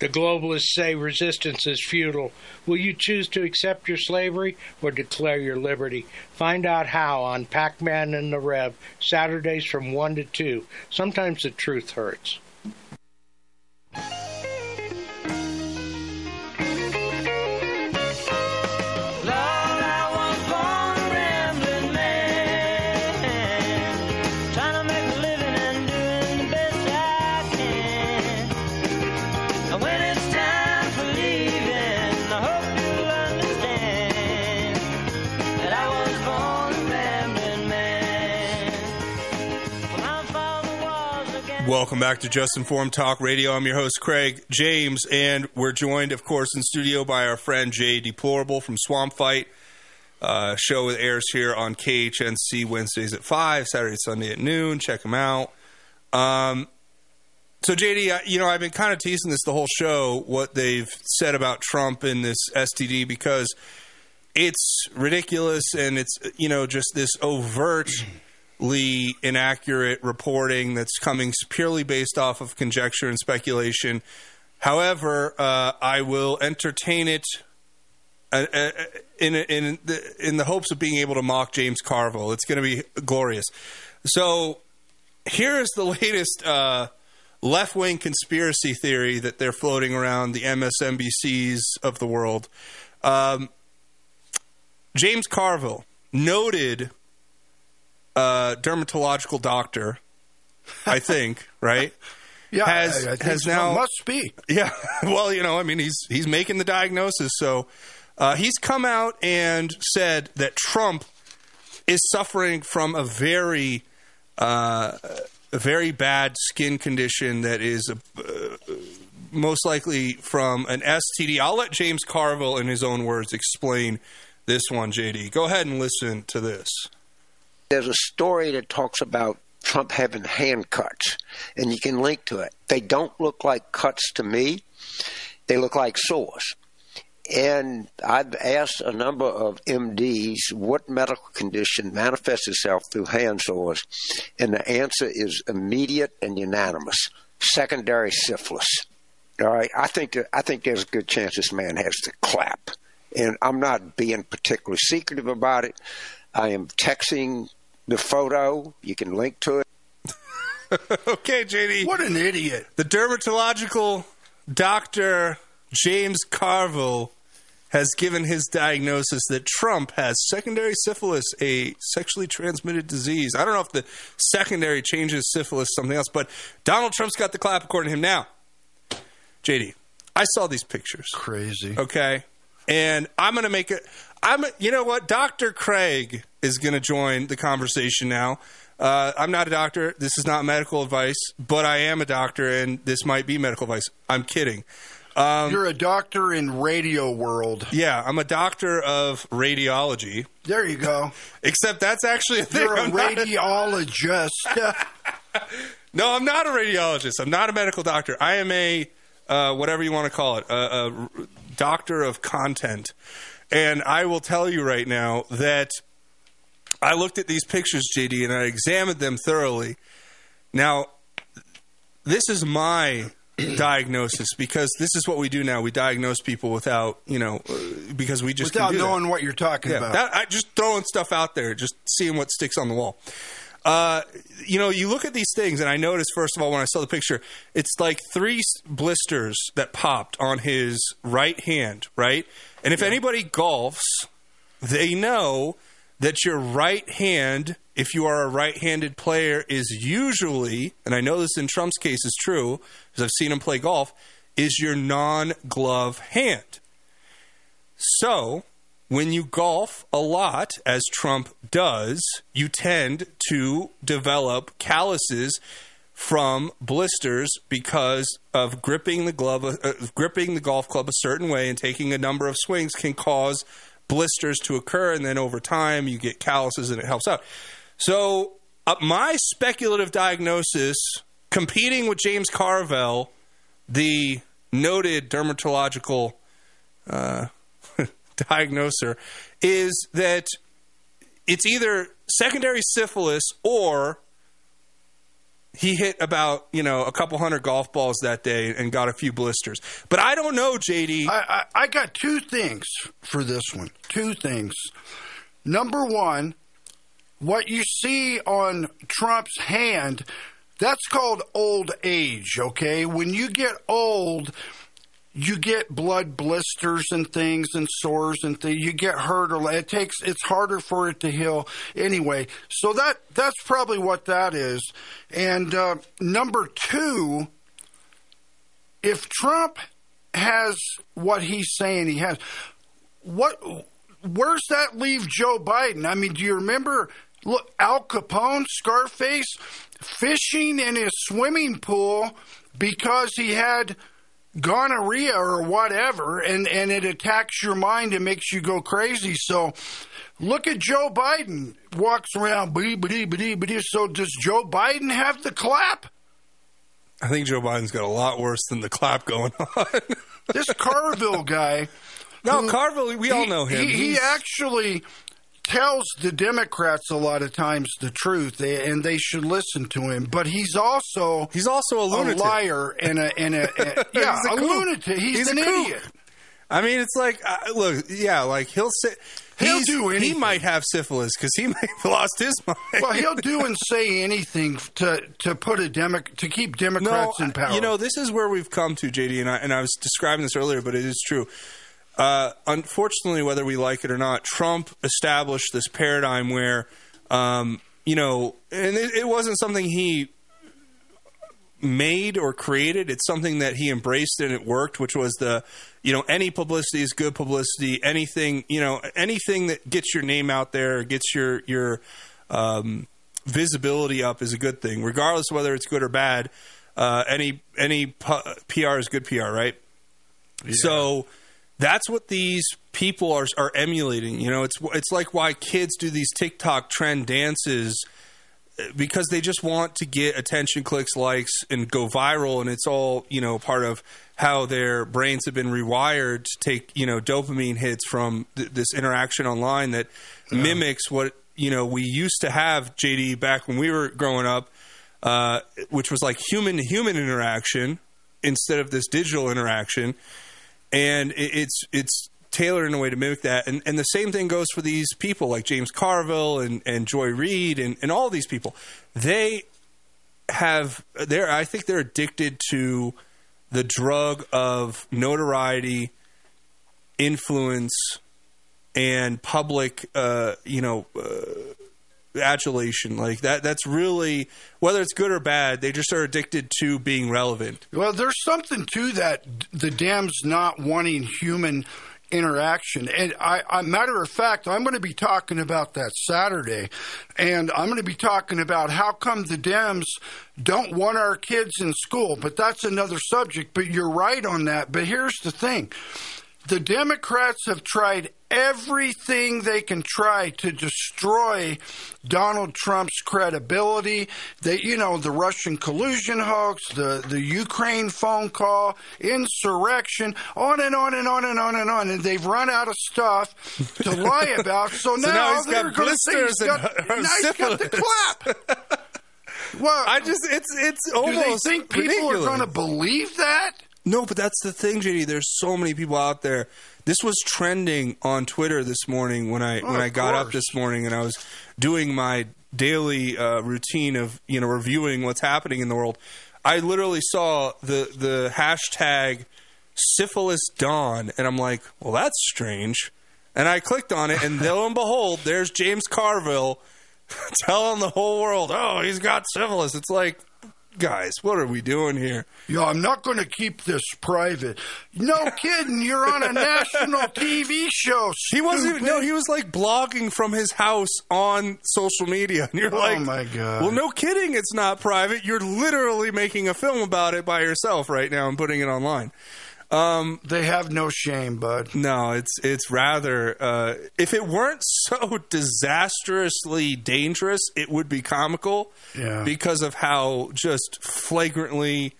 The globalists say resistance is futile. Will you choose to accept your slavery or declare your liberty? Find out how on Pac Man and the Rev, Saturdays from 1 to 2. Sometimes the truth hurts. Welcome back to Just Informed Talk Radio. I'm your host, Craig James, and we're joined, of course, in studio by our friend Jay Deplorable from Swamp Fight. Uh, show airs here on KHNC Wednesdays at 5, Saturday, Sunday at noon. Check them out. Um, so, JD, I- you know, I've been kind of teasing this the whole show, what they've said about Trump and this STD, because it's ridiculous and it's, you know, just this overtly inaccurate reporting that's coming purely based off of conjecture and speculation. However, uh, I will entertain it uh, uh, in in the, in the hopes of being able to mock James Carville. It's going to be glorious. So here is the latest uh, left wing conspiracy theory that they're floating around the MSNBCs of the world. Um, James Carville, noted uh, dermatological doctor, I think, right? Yeah, has has now Must be. Yeah, well, you know, I mean, he's he's making the diagnosis, so uh, he's come out and said that Trump is suffering from a very uh, a very bad skin condition that is uh, most likely from an STD. I'll let James Carville, in his own words, explain this one. JD, go ahead and listen to this. There's a story that talks about Trump having hand cuts, and you can link to it. They don't look like cuts to me, they look like sores. And I've asked a number of MDs what medical condition manifests itself through hand sores, and the answer is immediate and unanimous secondary syphilis. All right, I think that, I think there's a good chance this man has the clap, and I'm not being particularly secretive about it. I am texting the photo. You can link to it. okay, JD. What an idiot. The dermatological doctor James Carville has given his diagnosis that Trump has secondary syphilis, a sexually transmitted disease. I don't know if the secondary changes syphilis something else, but Donald Trump's got the clap according to him now. JD, I saw these pictures. Crazy. Okay. And I'm going to make it. I'm. You know what? Dr. Craig is going to join the conversation now. Uh, I'm not a doctor. This is not medical advice, but I am a doctor, and this might be medical advice. I'm kidding. Um, You're a doctor in radio world. yeah, I'm a doctor of radiology. There you go. Except that's actually a thing. You're a I'm radiologist. No, I'm not a radiologist. I'm not a medical doctor. I am a uh, whatever you want to call it, a, a doctor of content. And I will tell you right now that I looked at these pictures, JD, and I examined them thoroughly. Now, this is my diagnosis because this is what we do now. We diagnose people without, you know, uh, because we just Without do that. knowing what you're talking Yeah, about. that- I just throwing stuff out there, just seeing what sticks on the wall. Uh, you know, you look at these things, and I noticed first of all when I saw the picture, it's like three blisters that popped on his right hand, right? And if anybody golfs, they know that your right hand, if you are a right-handed player, is usually, and I know this in Trump's case is true because I've seen him play golf, is your non-glove hand. So, when you golf a lot, as Trump does, you tend to develop calluses from blisters because of gripping the glove, uh, gripping the golf club a certain way and taking a number of swings can cause blisters to occur, and then over time you get calluses, and it helps out. So, uh, my speculative diagnosis, competing with James Carville, the noted dermatological uh, diagnoser, is that it's either secondary syphilis or he hit about you know a couple hundred golf balls that day and got a few blisters. But I don't know, JD. I, I, I got two things for this one. Two things. Number one, what you see on Trump's hand, that's called old age, okay? When you get old, you get blood blisters and things and sores and things. You get hurt or it takes it's harder for it to heal anyway. So that that's probably what that is. And uh, number two, if Trump has what he's saying he has, what where's that leave Joe Biden? I mean, do you remember Look, Al Capone, Scarface, fishing in his swimming pool because he had gonorrhea or whatever, and, and it attacks your mind and makes you go crazy. So look at Joe Biden. Walks around, blee, blee, blee, blee. So does Joe Biden have the clap? I think Joe Biden's got a lot worse than the clap going on. this Carville guy. No, who- Carville, we all know him. He, he actually tells the Democrats a lot of times the truth, and they should listen to him. But he's also he's also a lunatic. liar, and a and a, a- yeah, He's a, a lunatic. He's, He's an idiot. I mean, it's like, uh, look, yeah, like he'll say. He'll do He might have syphilis because he may have lost his mind. Well, he'll do and say anything to to put a Demo- to keep Democrats in power. You know, this is where we've come to, JD, and I, and I was describing this earlier, but it is true. Uh, unfortunately, whether we like it or not, Trump established this paradigm where, um, you know, and it, it wasn't something he made or created. It's something that he embraced and it worked, which was the, you know, any publicity is good publicity. Anything, you know, anything that gets your name out there, gets your your um, visibility up is a good thing, regardless of whether it's good or bad. Uh, any any pu- PR is good PR, right? So that's what these people are are emulating. You know, it's it's like why kids do these TikTok trend dances uh, because they just want to get attention, clicks, likes, and go viral, and it's all you know part of how their brains have been rewired to take you know dopamine hits from th- this interaction online that mimics what you know we used to have JD back when we were growing up, uh, which was like human to human interaction instead of this digital interaction and it- it's it's tailored in a way to mimic that. And and the same thing goes for these people like James Carville and and Joy Reid and and all these people. They have they're I think they're addicted to the drug of notoriety, influence, and public uh, you know. Uh, adulation like that that's really whether it's good or bad they just are addicted to being relevant Well, there's something to that. The Dems not wanting human interaction, and I, I matter of fact, I'm going to be talking about that Saturday, and I'm going to be talking about how come the Dems don't want our kids in school. But that's another subject. But you're right on that. But here's the thing. The Democrats have tried everything they can try to destroy Donald Trump's credibility. They, you know, the Russian collusion hoax, the, the Ukraine phone call, insurrection, on and on and on and on and on. And they've run out of stuff to lie about. So, So now, now he's they're got going to say he's blisters got, and now he's got the clap. Well, I just it's it's almost. do they think people ridiculous. are going to believe that? No, but that's the thing, JD. There's so many people out there. This was trending on Twitter this morning when I Oh, when I got up this morning and I was doing my daily uh, routine of you know reviewing what's happening in the world. I literally saw the the hashtag syphilis Don, and I'm like, well, that's strange. And I clicked on it, and lo and behold, there's James Carville telling the whole world, "Oh, he's got syphilis." It's like, guys, what are we doing here? Yo, I'm not going to keep this private. No kidding, you're on a national TV show. He wasn't. stupid. No, he was like blogging from his house on social media, and you're Oh, like, "Oh my God. Well, no kidding, it's not private. You're literally making a film about it by yourself right now and putting it online. Um, they have no shame, bud. No, it's it's rather. Uh, if it weren't so disastrously dangerous, it would be comical. Yeah. Because of how just flagrantly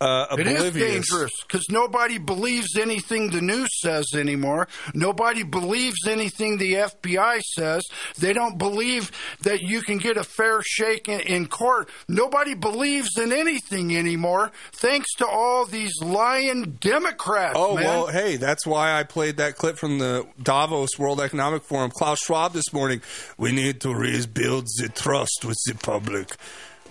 uh, It is dangerous because nobody believes anything the news says anymore. Nobody believes anything the FBI says. They don't believe that you can get a fair shake in, in court. Nobody believes in anything anymore, thanks to all these lying Democrats. Oh man. well, hey, that's why I played that clip from the Davos World Economic Forum. Klaus Schwab this morning. We need to rebuild the trust with the public.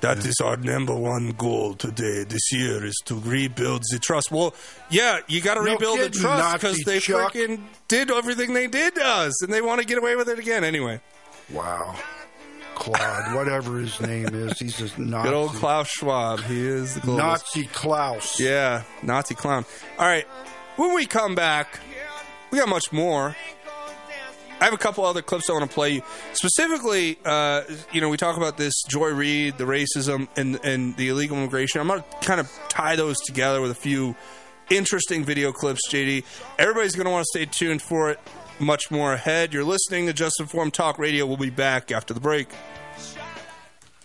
That is our number one goal today. This year is to rebuild the trust. Well, yeah, you got to No rebuild the trust because they Chuck. freaking did everything they did to us, and they want to get away with it again anyway. Wow. Claude, whatever his name is, he's a Nazi. Good old Klaus Schwab. He is the globalist. Nazi Klaus. Yeah, Nazi clown. All right, when we come back, we got much more. I have a couple other clips I want to play you. Specifically, uh, you know, we talk about this Joy Reid, the racism, and and the illegal immigration. I'm going to kind of tie those together with a few interesting video clips. JD, everybody's going to want to stay tuned for it. Much more ahead. You're listening to Just Informed Talk Radio. We'll be back after the break.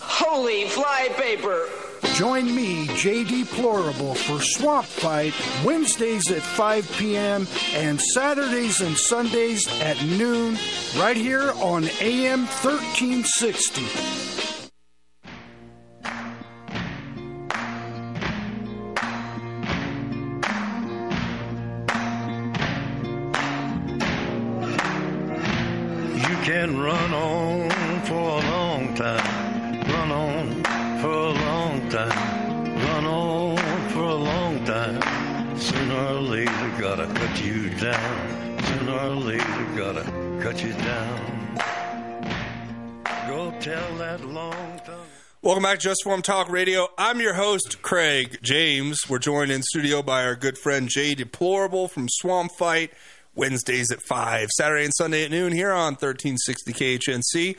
Holy flypaper! Join me, J Deplorable, for Swamp Fight Wednesdays at 5 p.m. and Saturdays and Sundays at noon, right here on AM 1360. You can run on for a long time. Run on for a long time. Run on for a long time. Sooner or later, gotta cut you down. Sooner or later, gotta cut you down. Go tell that long time. Welcome back to Just Informed Talk Radio. I'm your host, Craig James. We're joined in studio by our good friend Jay Deplorable from Swamp Fight. Wednesdays at 5, Saturday and Sunday at noon here on 1360 KHNC.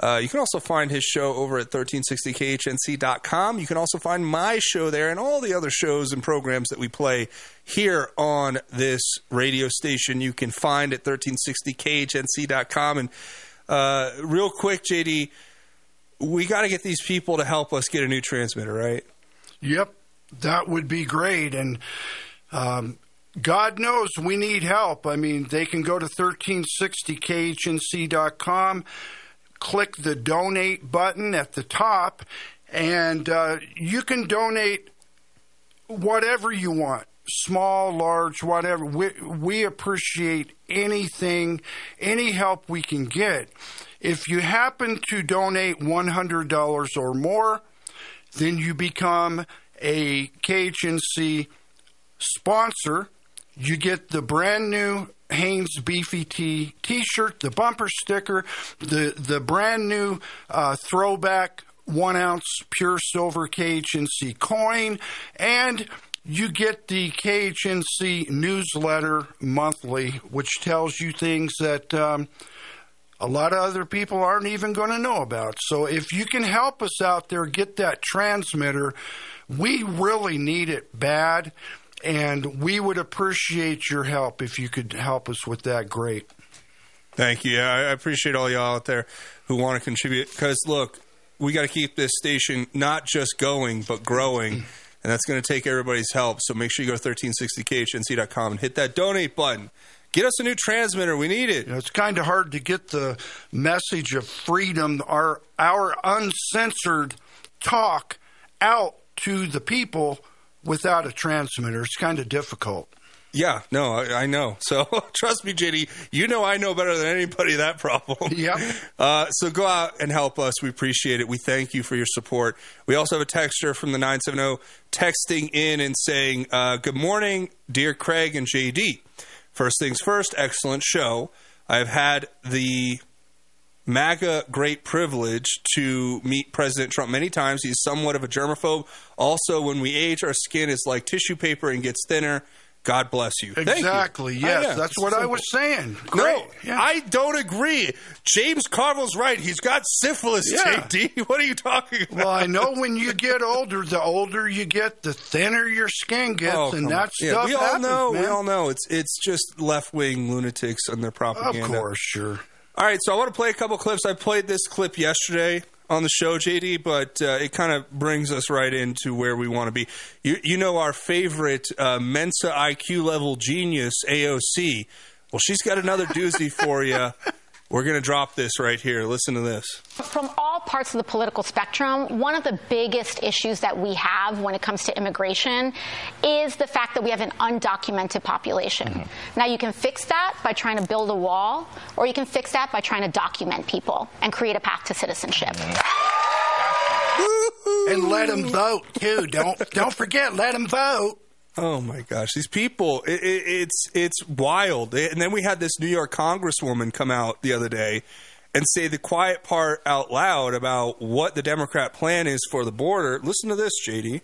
Uh, you can also find his show over at 1360khnc.com. You can also find my show there and all the other shows and programs that we play here on this radio station. You can find at 1360khnc.com. And uh, real quick, JD, we got to get these people to help us get a new transmitter, right? Yep, that would be great. And um, God knows we need help. I mean, they can go to 1360khnc.com, click the donate button at the top, and uh, you can donate whatever you want small, large, whatever. We, we appreciate anything, any help we can get. If you happen to donate $100 or more, then you become a KHNC sponsor. You get the brand new Hanes Beefy T T-shirt, the bumper sticker, the the brand new uh, throwback one ounce pure silver KHNC coin, and you get the KHNC newsletter monthly, which tells you things that um, a lot of other people aren't even going to know about. So if you can help us out there get that transmitter, we really need it bad, and we would appreciate your help if you could help us with that. Great. Thank you. Yeah, I appreciate all y'all out there who want to contribute. Because look, we got to keep this station not just going but growing, and that's going to take everybody's help. So make sure you go to 1360khnc.com and hit that donate button. Get us a new transmitter. We need it. You know, it's kind of hard to get the message of freedom, our our uncensored talk out to the people without a transmitter. It's kind of difficult. Yeah, no, I, I know. So trust me, JD, you know I know better than anybody that problem. Yep. Uh, so go out and help us. We appreciate it. We thank you for your support. We also have a texter from the 970 texting in and saying, uh, Good morning, dear Craig and JD. First things first, excellent show. I've had the MAGA great privilege to meet President Trump many times. He's somewhat of a germaphobe. Also, when we age, our skin is like tissue paper and gets thinner. God bless you. You. Exactly. Oh, Yes, yeah, that's it's what I was saying. No, Great. Yeah. I don't agree. James Carville's right. He's got syphilis, Yeah. JD. What are you talking about? Well, I know when you get older, the older you get, the thinner your skin gets, Oh, and that on. Yeah, stuff we all happens, know. We all know. It's it's just left wing lunatics and their propaganda. Of course, sure. All right, so I want to play a couple clips. I played this clip yesterday on the show, JD, but uh, it kind of brings us right into where we want to be. You, you know our favorite uh, Mensa IQ level genius, AOC. Well, she's got another doozy for you. We're going to drop this right here. Listen to this. From all parts of the political spectrum, one of the biggest issues that we have when it comes to immigration is the fact that we have an undocumented population. Mm-hmm. Now, you can fix that by trying to build a wall, or you can fix that by trying to document people and create a path to citizenship. Mm-hmm. And let them vote too. Don't don't forget, let them vote. Oh my gosh, these people! It, it, it's it's wild. And then we had this New York Congresswoman come out the other day and say the quiet part out loud about what the Democrat plan is for the border. Listen to this, JD.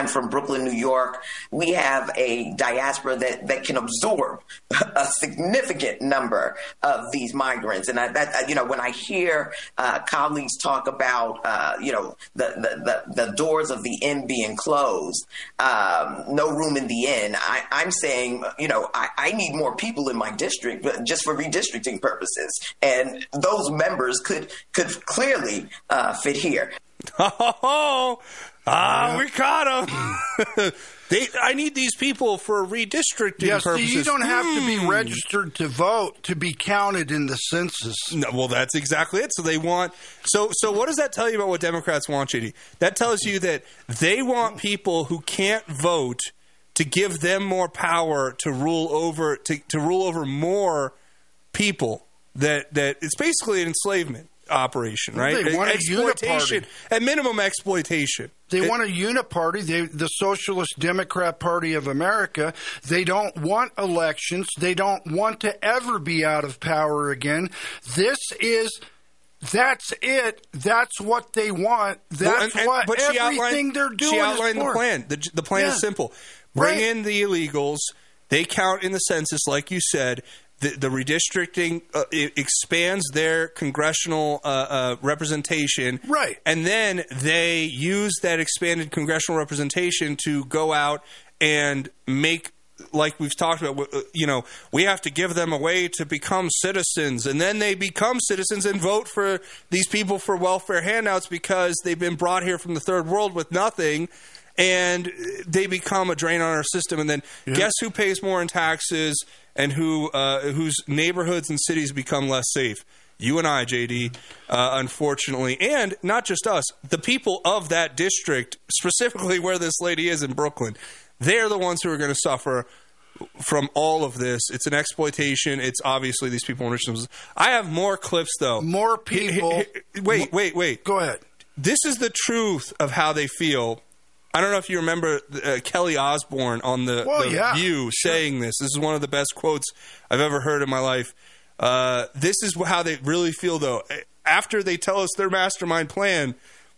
I'm from Brooklyn, New York. We have a diaspora that, that can absorb a significant number of these migrants. And I, that, you know, when I hear uh, colleagues talk about, uh, you know, the, the, the, doors of the inn being closed, um, no room in the inn, I, I'm saying, you know, I, I need more people in my district just for redistricting purposes. And those members could, could clearly uh, fit here. Ah, we caught them. they, I need these people for redistricting Yes, see, purposes. you don't have to be Hmm. registered to vote to be counted in the census. No, well, that's exactly it. So they want. So, so what does that tell you about what Democrats want, JD? That tells you that they want people who can't vote to give them more power to rule over to, to rule over more people. That that it's basically an enslavement operation, right? They want a exploitation, uniparty. at minimum, exploitation. They It- want a uniparty, they, the Socialist Democrat Party of America. They don't want elections. They don't want to ever be out of power again. This is. That's it. That's what they want. That's Well, and- and- what everything outlined, they're doing. She is outlined the plan. The, the plan Yeah. is simple: bring Right. in the illegals. They count in the census, like you said. The, the redistricting uh, expands their congressional uh, uh, representation, right? And then they use that expanded congressional representation to go out and make like we've talked about, uh, you know, we have to give them a way to become citizens, and then they become citizens and vote for these people for welfare handouts because they've been brought here from the third world with nothing, and they become a drain on our system. And then guess who pays more in taxes and who uh, whose neighborhoods and cities become less safe? You and I, JD, uh, unfortunately, and not just us, the people of that district, specifically where this lady is in Brooklyn, they're the ones who are going to suffer from all of this. It's an exploitation. It's obviously these people themselves. I have more clips though. More people. Wait, wait, wait. Go ahead. This is the truth of how they feel. I don't know if you remember uh, Kelly Osbourne on the, Well, the yeah. View saying this. This is one of the best quotes I've ever heard in my life. Uh, this is how they really feel, though. After they tell us their mastermind plan,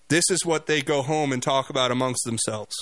this is what they go home and talk about amongst themselves.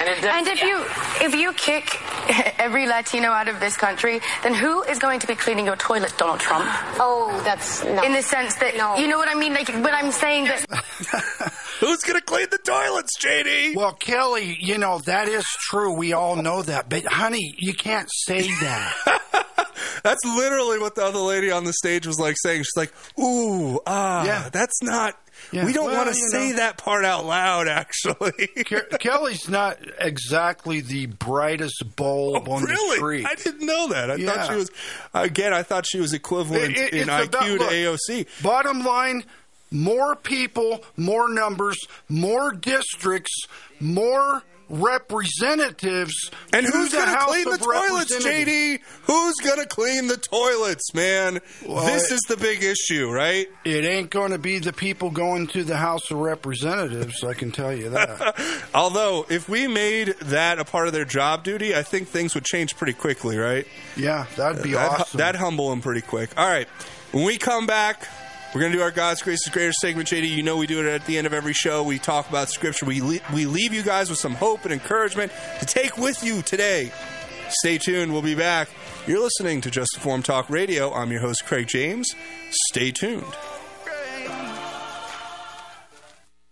And if you if you kick every Latino out of this country, then who is going to be cleaning your toilet, Donald Trump? Oh, that's no. in the sense that no. you know what I mean. Like, but I'm saying that Who's going to clean the toilets, JD? Well, Kelly, you know, that is true. We all know that. But, honey, you can't say that. That's literally what the other lady on the stage was like saying. She's like, "Ooh, ah, Yeah. that's not. Yeah. We don't Well, want to say know. that part out loud." Actually, Ke- Kelly's not exactly the brightest bulb oh, on Oh, really, the tree. I didn't know that. I Yeah. thought she was again. I thought she was equivalent It- it- in IQ about- to look, AOC. Bottom line, more people, more numbers, more districts, more representatives. And who's going to clean the toilets, JD? Who's going to clean the toilets, man? Well, this it- is the big issue, right? It ain't going to be the people going to the House of Representatives. I can tell you that. Although, if we made that a part of their job duty, I think things would change pretty quickly, right? Yeah, that'd be That'd- awesome. That'd humble them pretty quick. All right, when we come back, we're going to do our God's Grace is Greater segment, JD. You know we do it at the end of every show. We talk about Scripture. We, le- we leave you guys with some hope and encouragement to take with you today. Stay tuned. We'll be back. You're listening to Just Informed Talk Radio. I'm your host, Craig James. Stay tuned.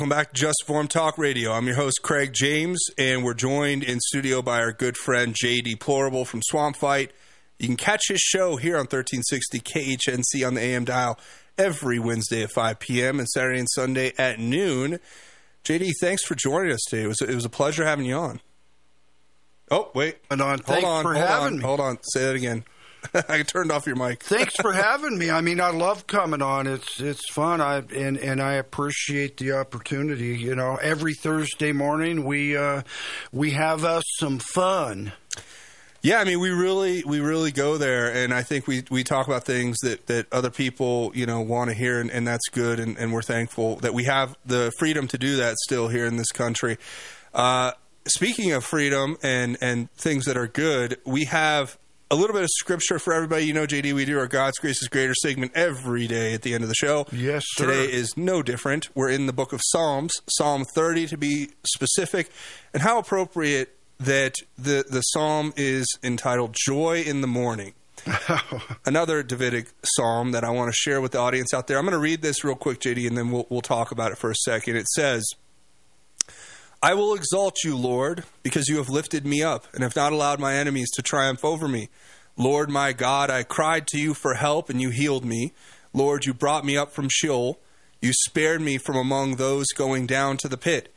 Welcome back to Just Informed Talk Radio. I'm your host, Craig James, and we're joined in studio by our good friend, Jay Deplorable from Swamp Fight. You can catch his show here on 1360 KHNC on the AM dial every Wednesday at 5 p.m. and Saturday and Sunday at noon. JD, thanks for joining us today. It was, it was a pleasure having you on. Oh, wait. And on, hold thanks on, for hold having on, me. Hold on. Say that again. I turned off your mic. Thanks for having me. I mean, I love coming on. It's it's fun. I and and I appreciate the opportunity. You know, every Thursday morning we uh, we have us some fun. Yeah, I mean, we really, we really go there, and I think we, we talk about things that, that other people, you know, want to hear, and, and that's good, and, and we're thankful that we have the freedom to do that still here in this country. Uh, speaking of freedom and, and things that are good, we have a little bit of scripture for everybody. You know, JD, we do our God's Grace is Greater segment every day at the end of the show. Yes, sir. Today is no different. We're in the book of Psalms, Psalm 30 to be specific, and how appropriate that the, the psalm is entitled Joy in the Morning. Another Davidic psalm that I want to share with the audience out there. I'm going to read this real quick, JD, and then we'll, we'll talk about it for a second. It says, I will exalt you, Lord, because you have lifted me up and have not allowed my enemies to triumph over me. Lord my God, I cried to you for help and you healed me. Lord, you brought me up from Sheol. You spared me from among those going down to the pit.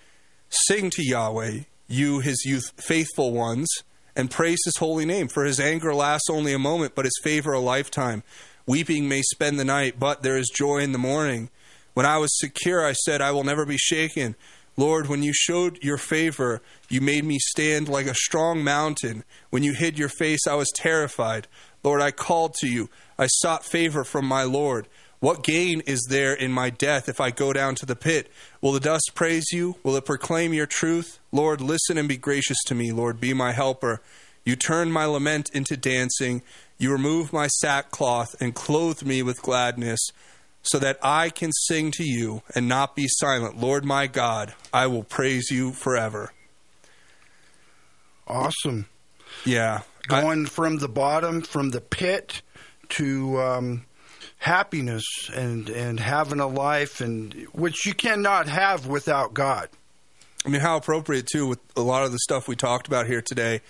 Sing to Yahweh, you his youth faithful ones, and praise his holy name, for his anger lasts only a moment, but his favor a lifetime. Weeping may spend the night, but there is joy in the morning. When I was secure, I said, I will never be shaken. Lord, when you showed your favor, you made me stand like a strong mountain. When you hid your face, I was terrified. Lord, I called to you. I sought favor from my Lord. What gain is there in my death if I go down to the pit? Will the dust praise you? Will it proclaim your truth? Lord, listen and be gracious to me. Lord, be my helper. You turned my lament into dancing. You removed my sackcloth and clothed me with gladness, so that I can sing to you and not be silent. Lord my God, I will praise you forever. Awesome. Yeah. Going from the bottom, from the pit to um, happiness and and having a life, and which you cannot have without God. I mean, how appropriate too with a lot of the stuff we talked about here today.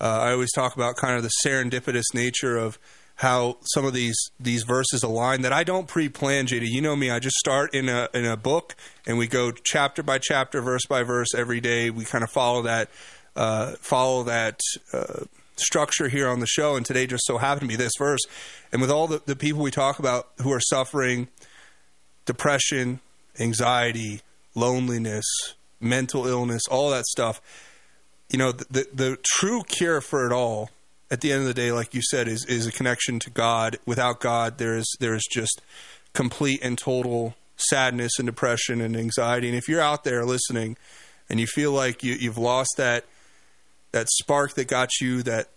Uh, I always talk about kind of the serendipitous nature of how some of these these verses align that I don't pre-plan, JD. You know me; I just start in a in a book and we go chapter by chapter, verse by verse every day. We kind of follow that uh, follow that uh, structure here on the show. And today just so happened to be this verse. And with all the, the people we talk about who are suffering depression, anxiety, loneliness, mental illness, all that stuff, you know, the, the, the true cure for it all at the end of the day, like you said, is is a connection to God. Without God, there is there is just complete and total sadness and depression and anxiety. And if you're out there listening and you feel like you, you've lost that that spark that got you that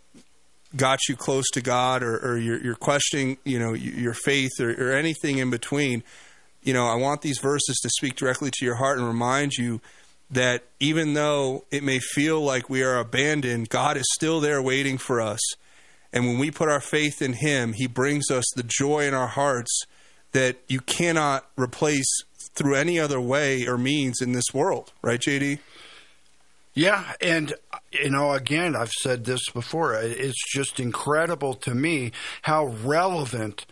got you close to God, or, or you're, you're, questioning, you know, your faith, or, or anything in between, you know, I want these verses to speak directly to your heart and remind you that even though it may feel like we are abandoned, God is still there waiting for us. And when we put our faith in Him, He brings us the joy in our hearts that you cannot replace through any other way or means in this world. Right, JD? Yeah, and you know, again, I've said this before. It's just incredible to me how relevant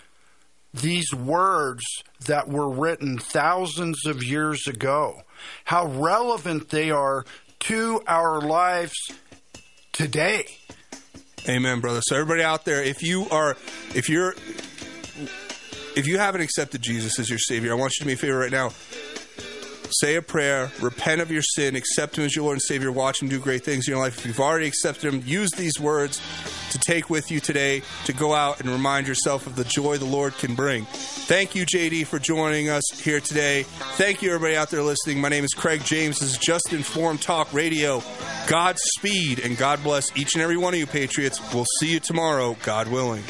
these words that were written thousands of years ago, how relevant they are to our lives today. Amen, brother. So everybody out there, if you are if you're if you haven't accepted Jesus as your savior, I want you to do me a favor right now say a prayer, repent of your sin, accept Him as your Lord and Savior, watch Him do great things in your life. If you've already accepted Him, use these words to take with you today to go out and remind yourself of the joy the Lord can bring. Thank you, JD, for joining us here today. Thank you, everybody out there listening. My name is Craig James. This is Just Informed Talk Radio. Godspeed and God bless each and every one of you, Patriots. We'll see you tomorrow, God willing.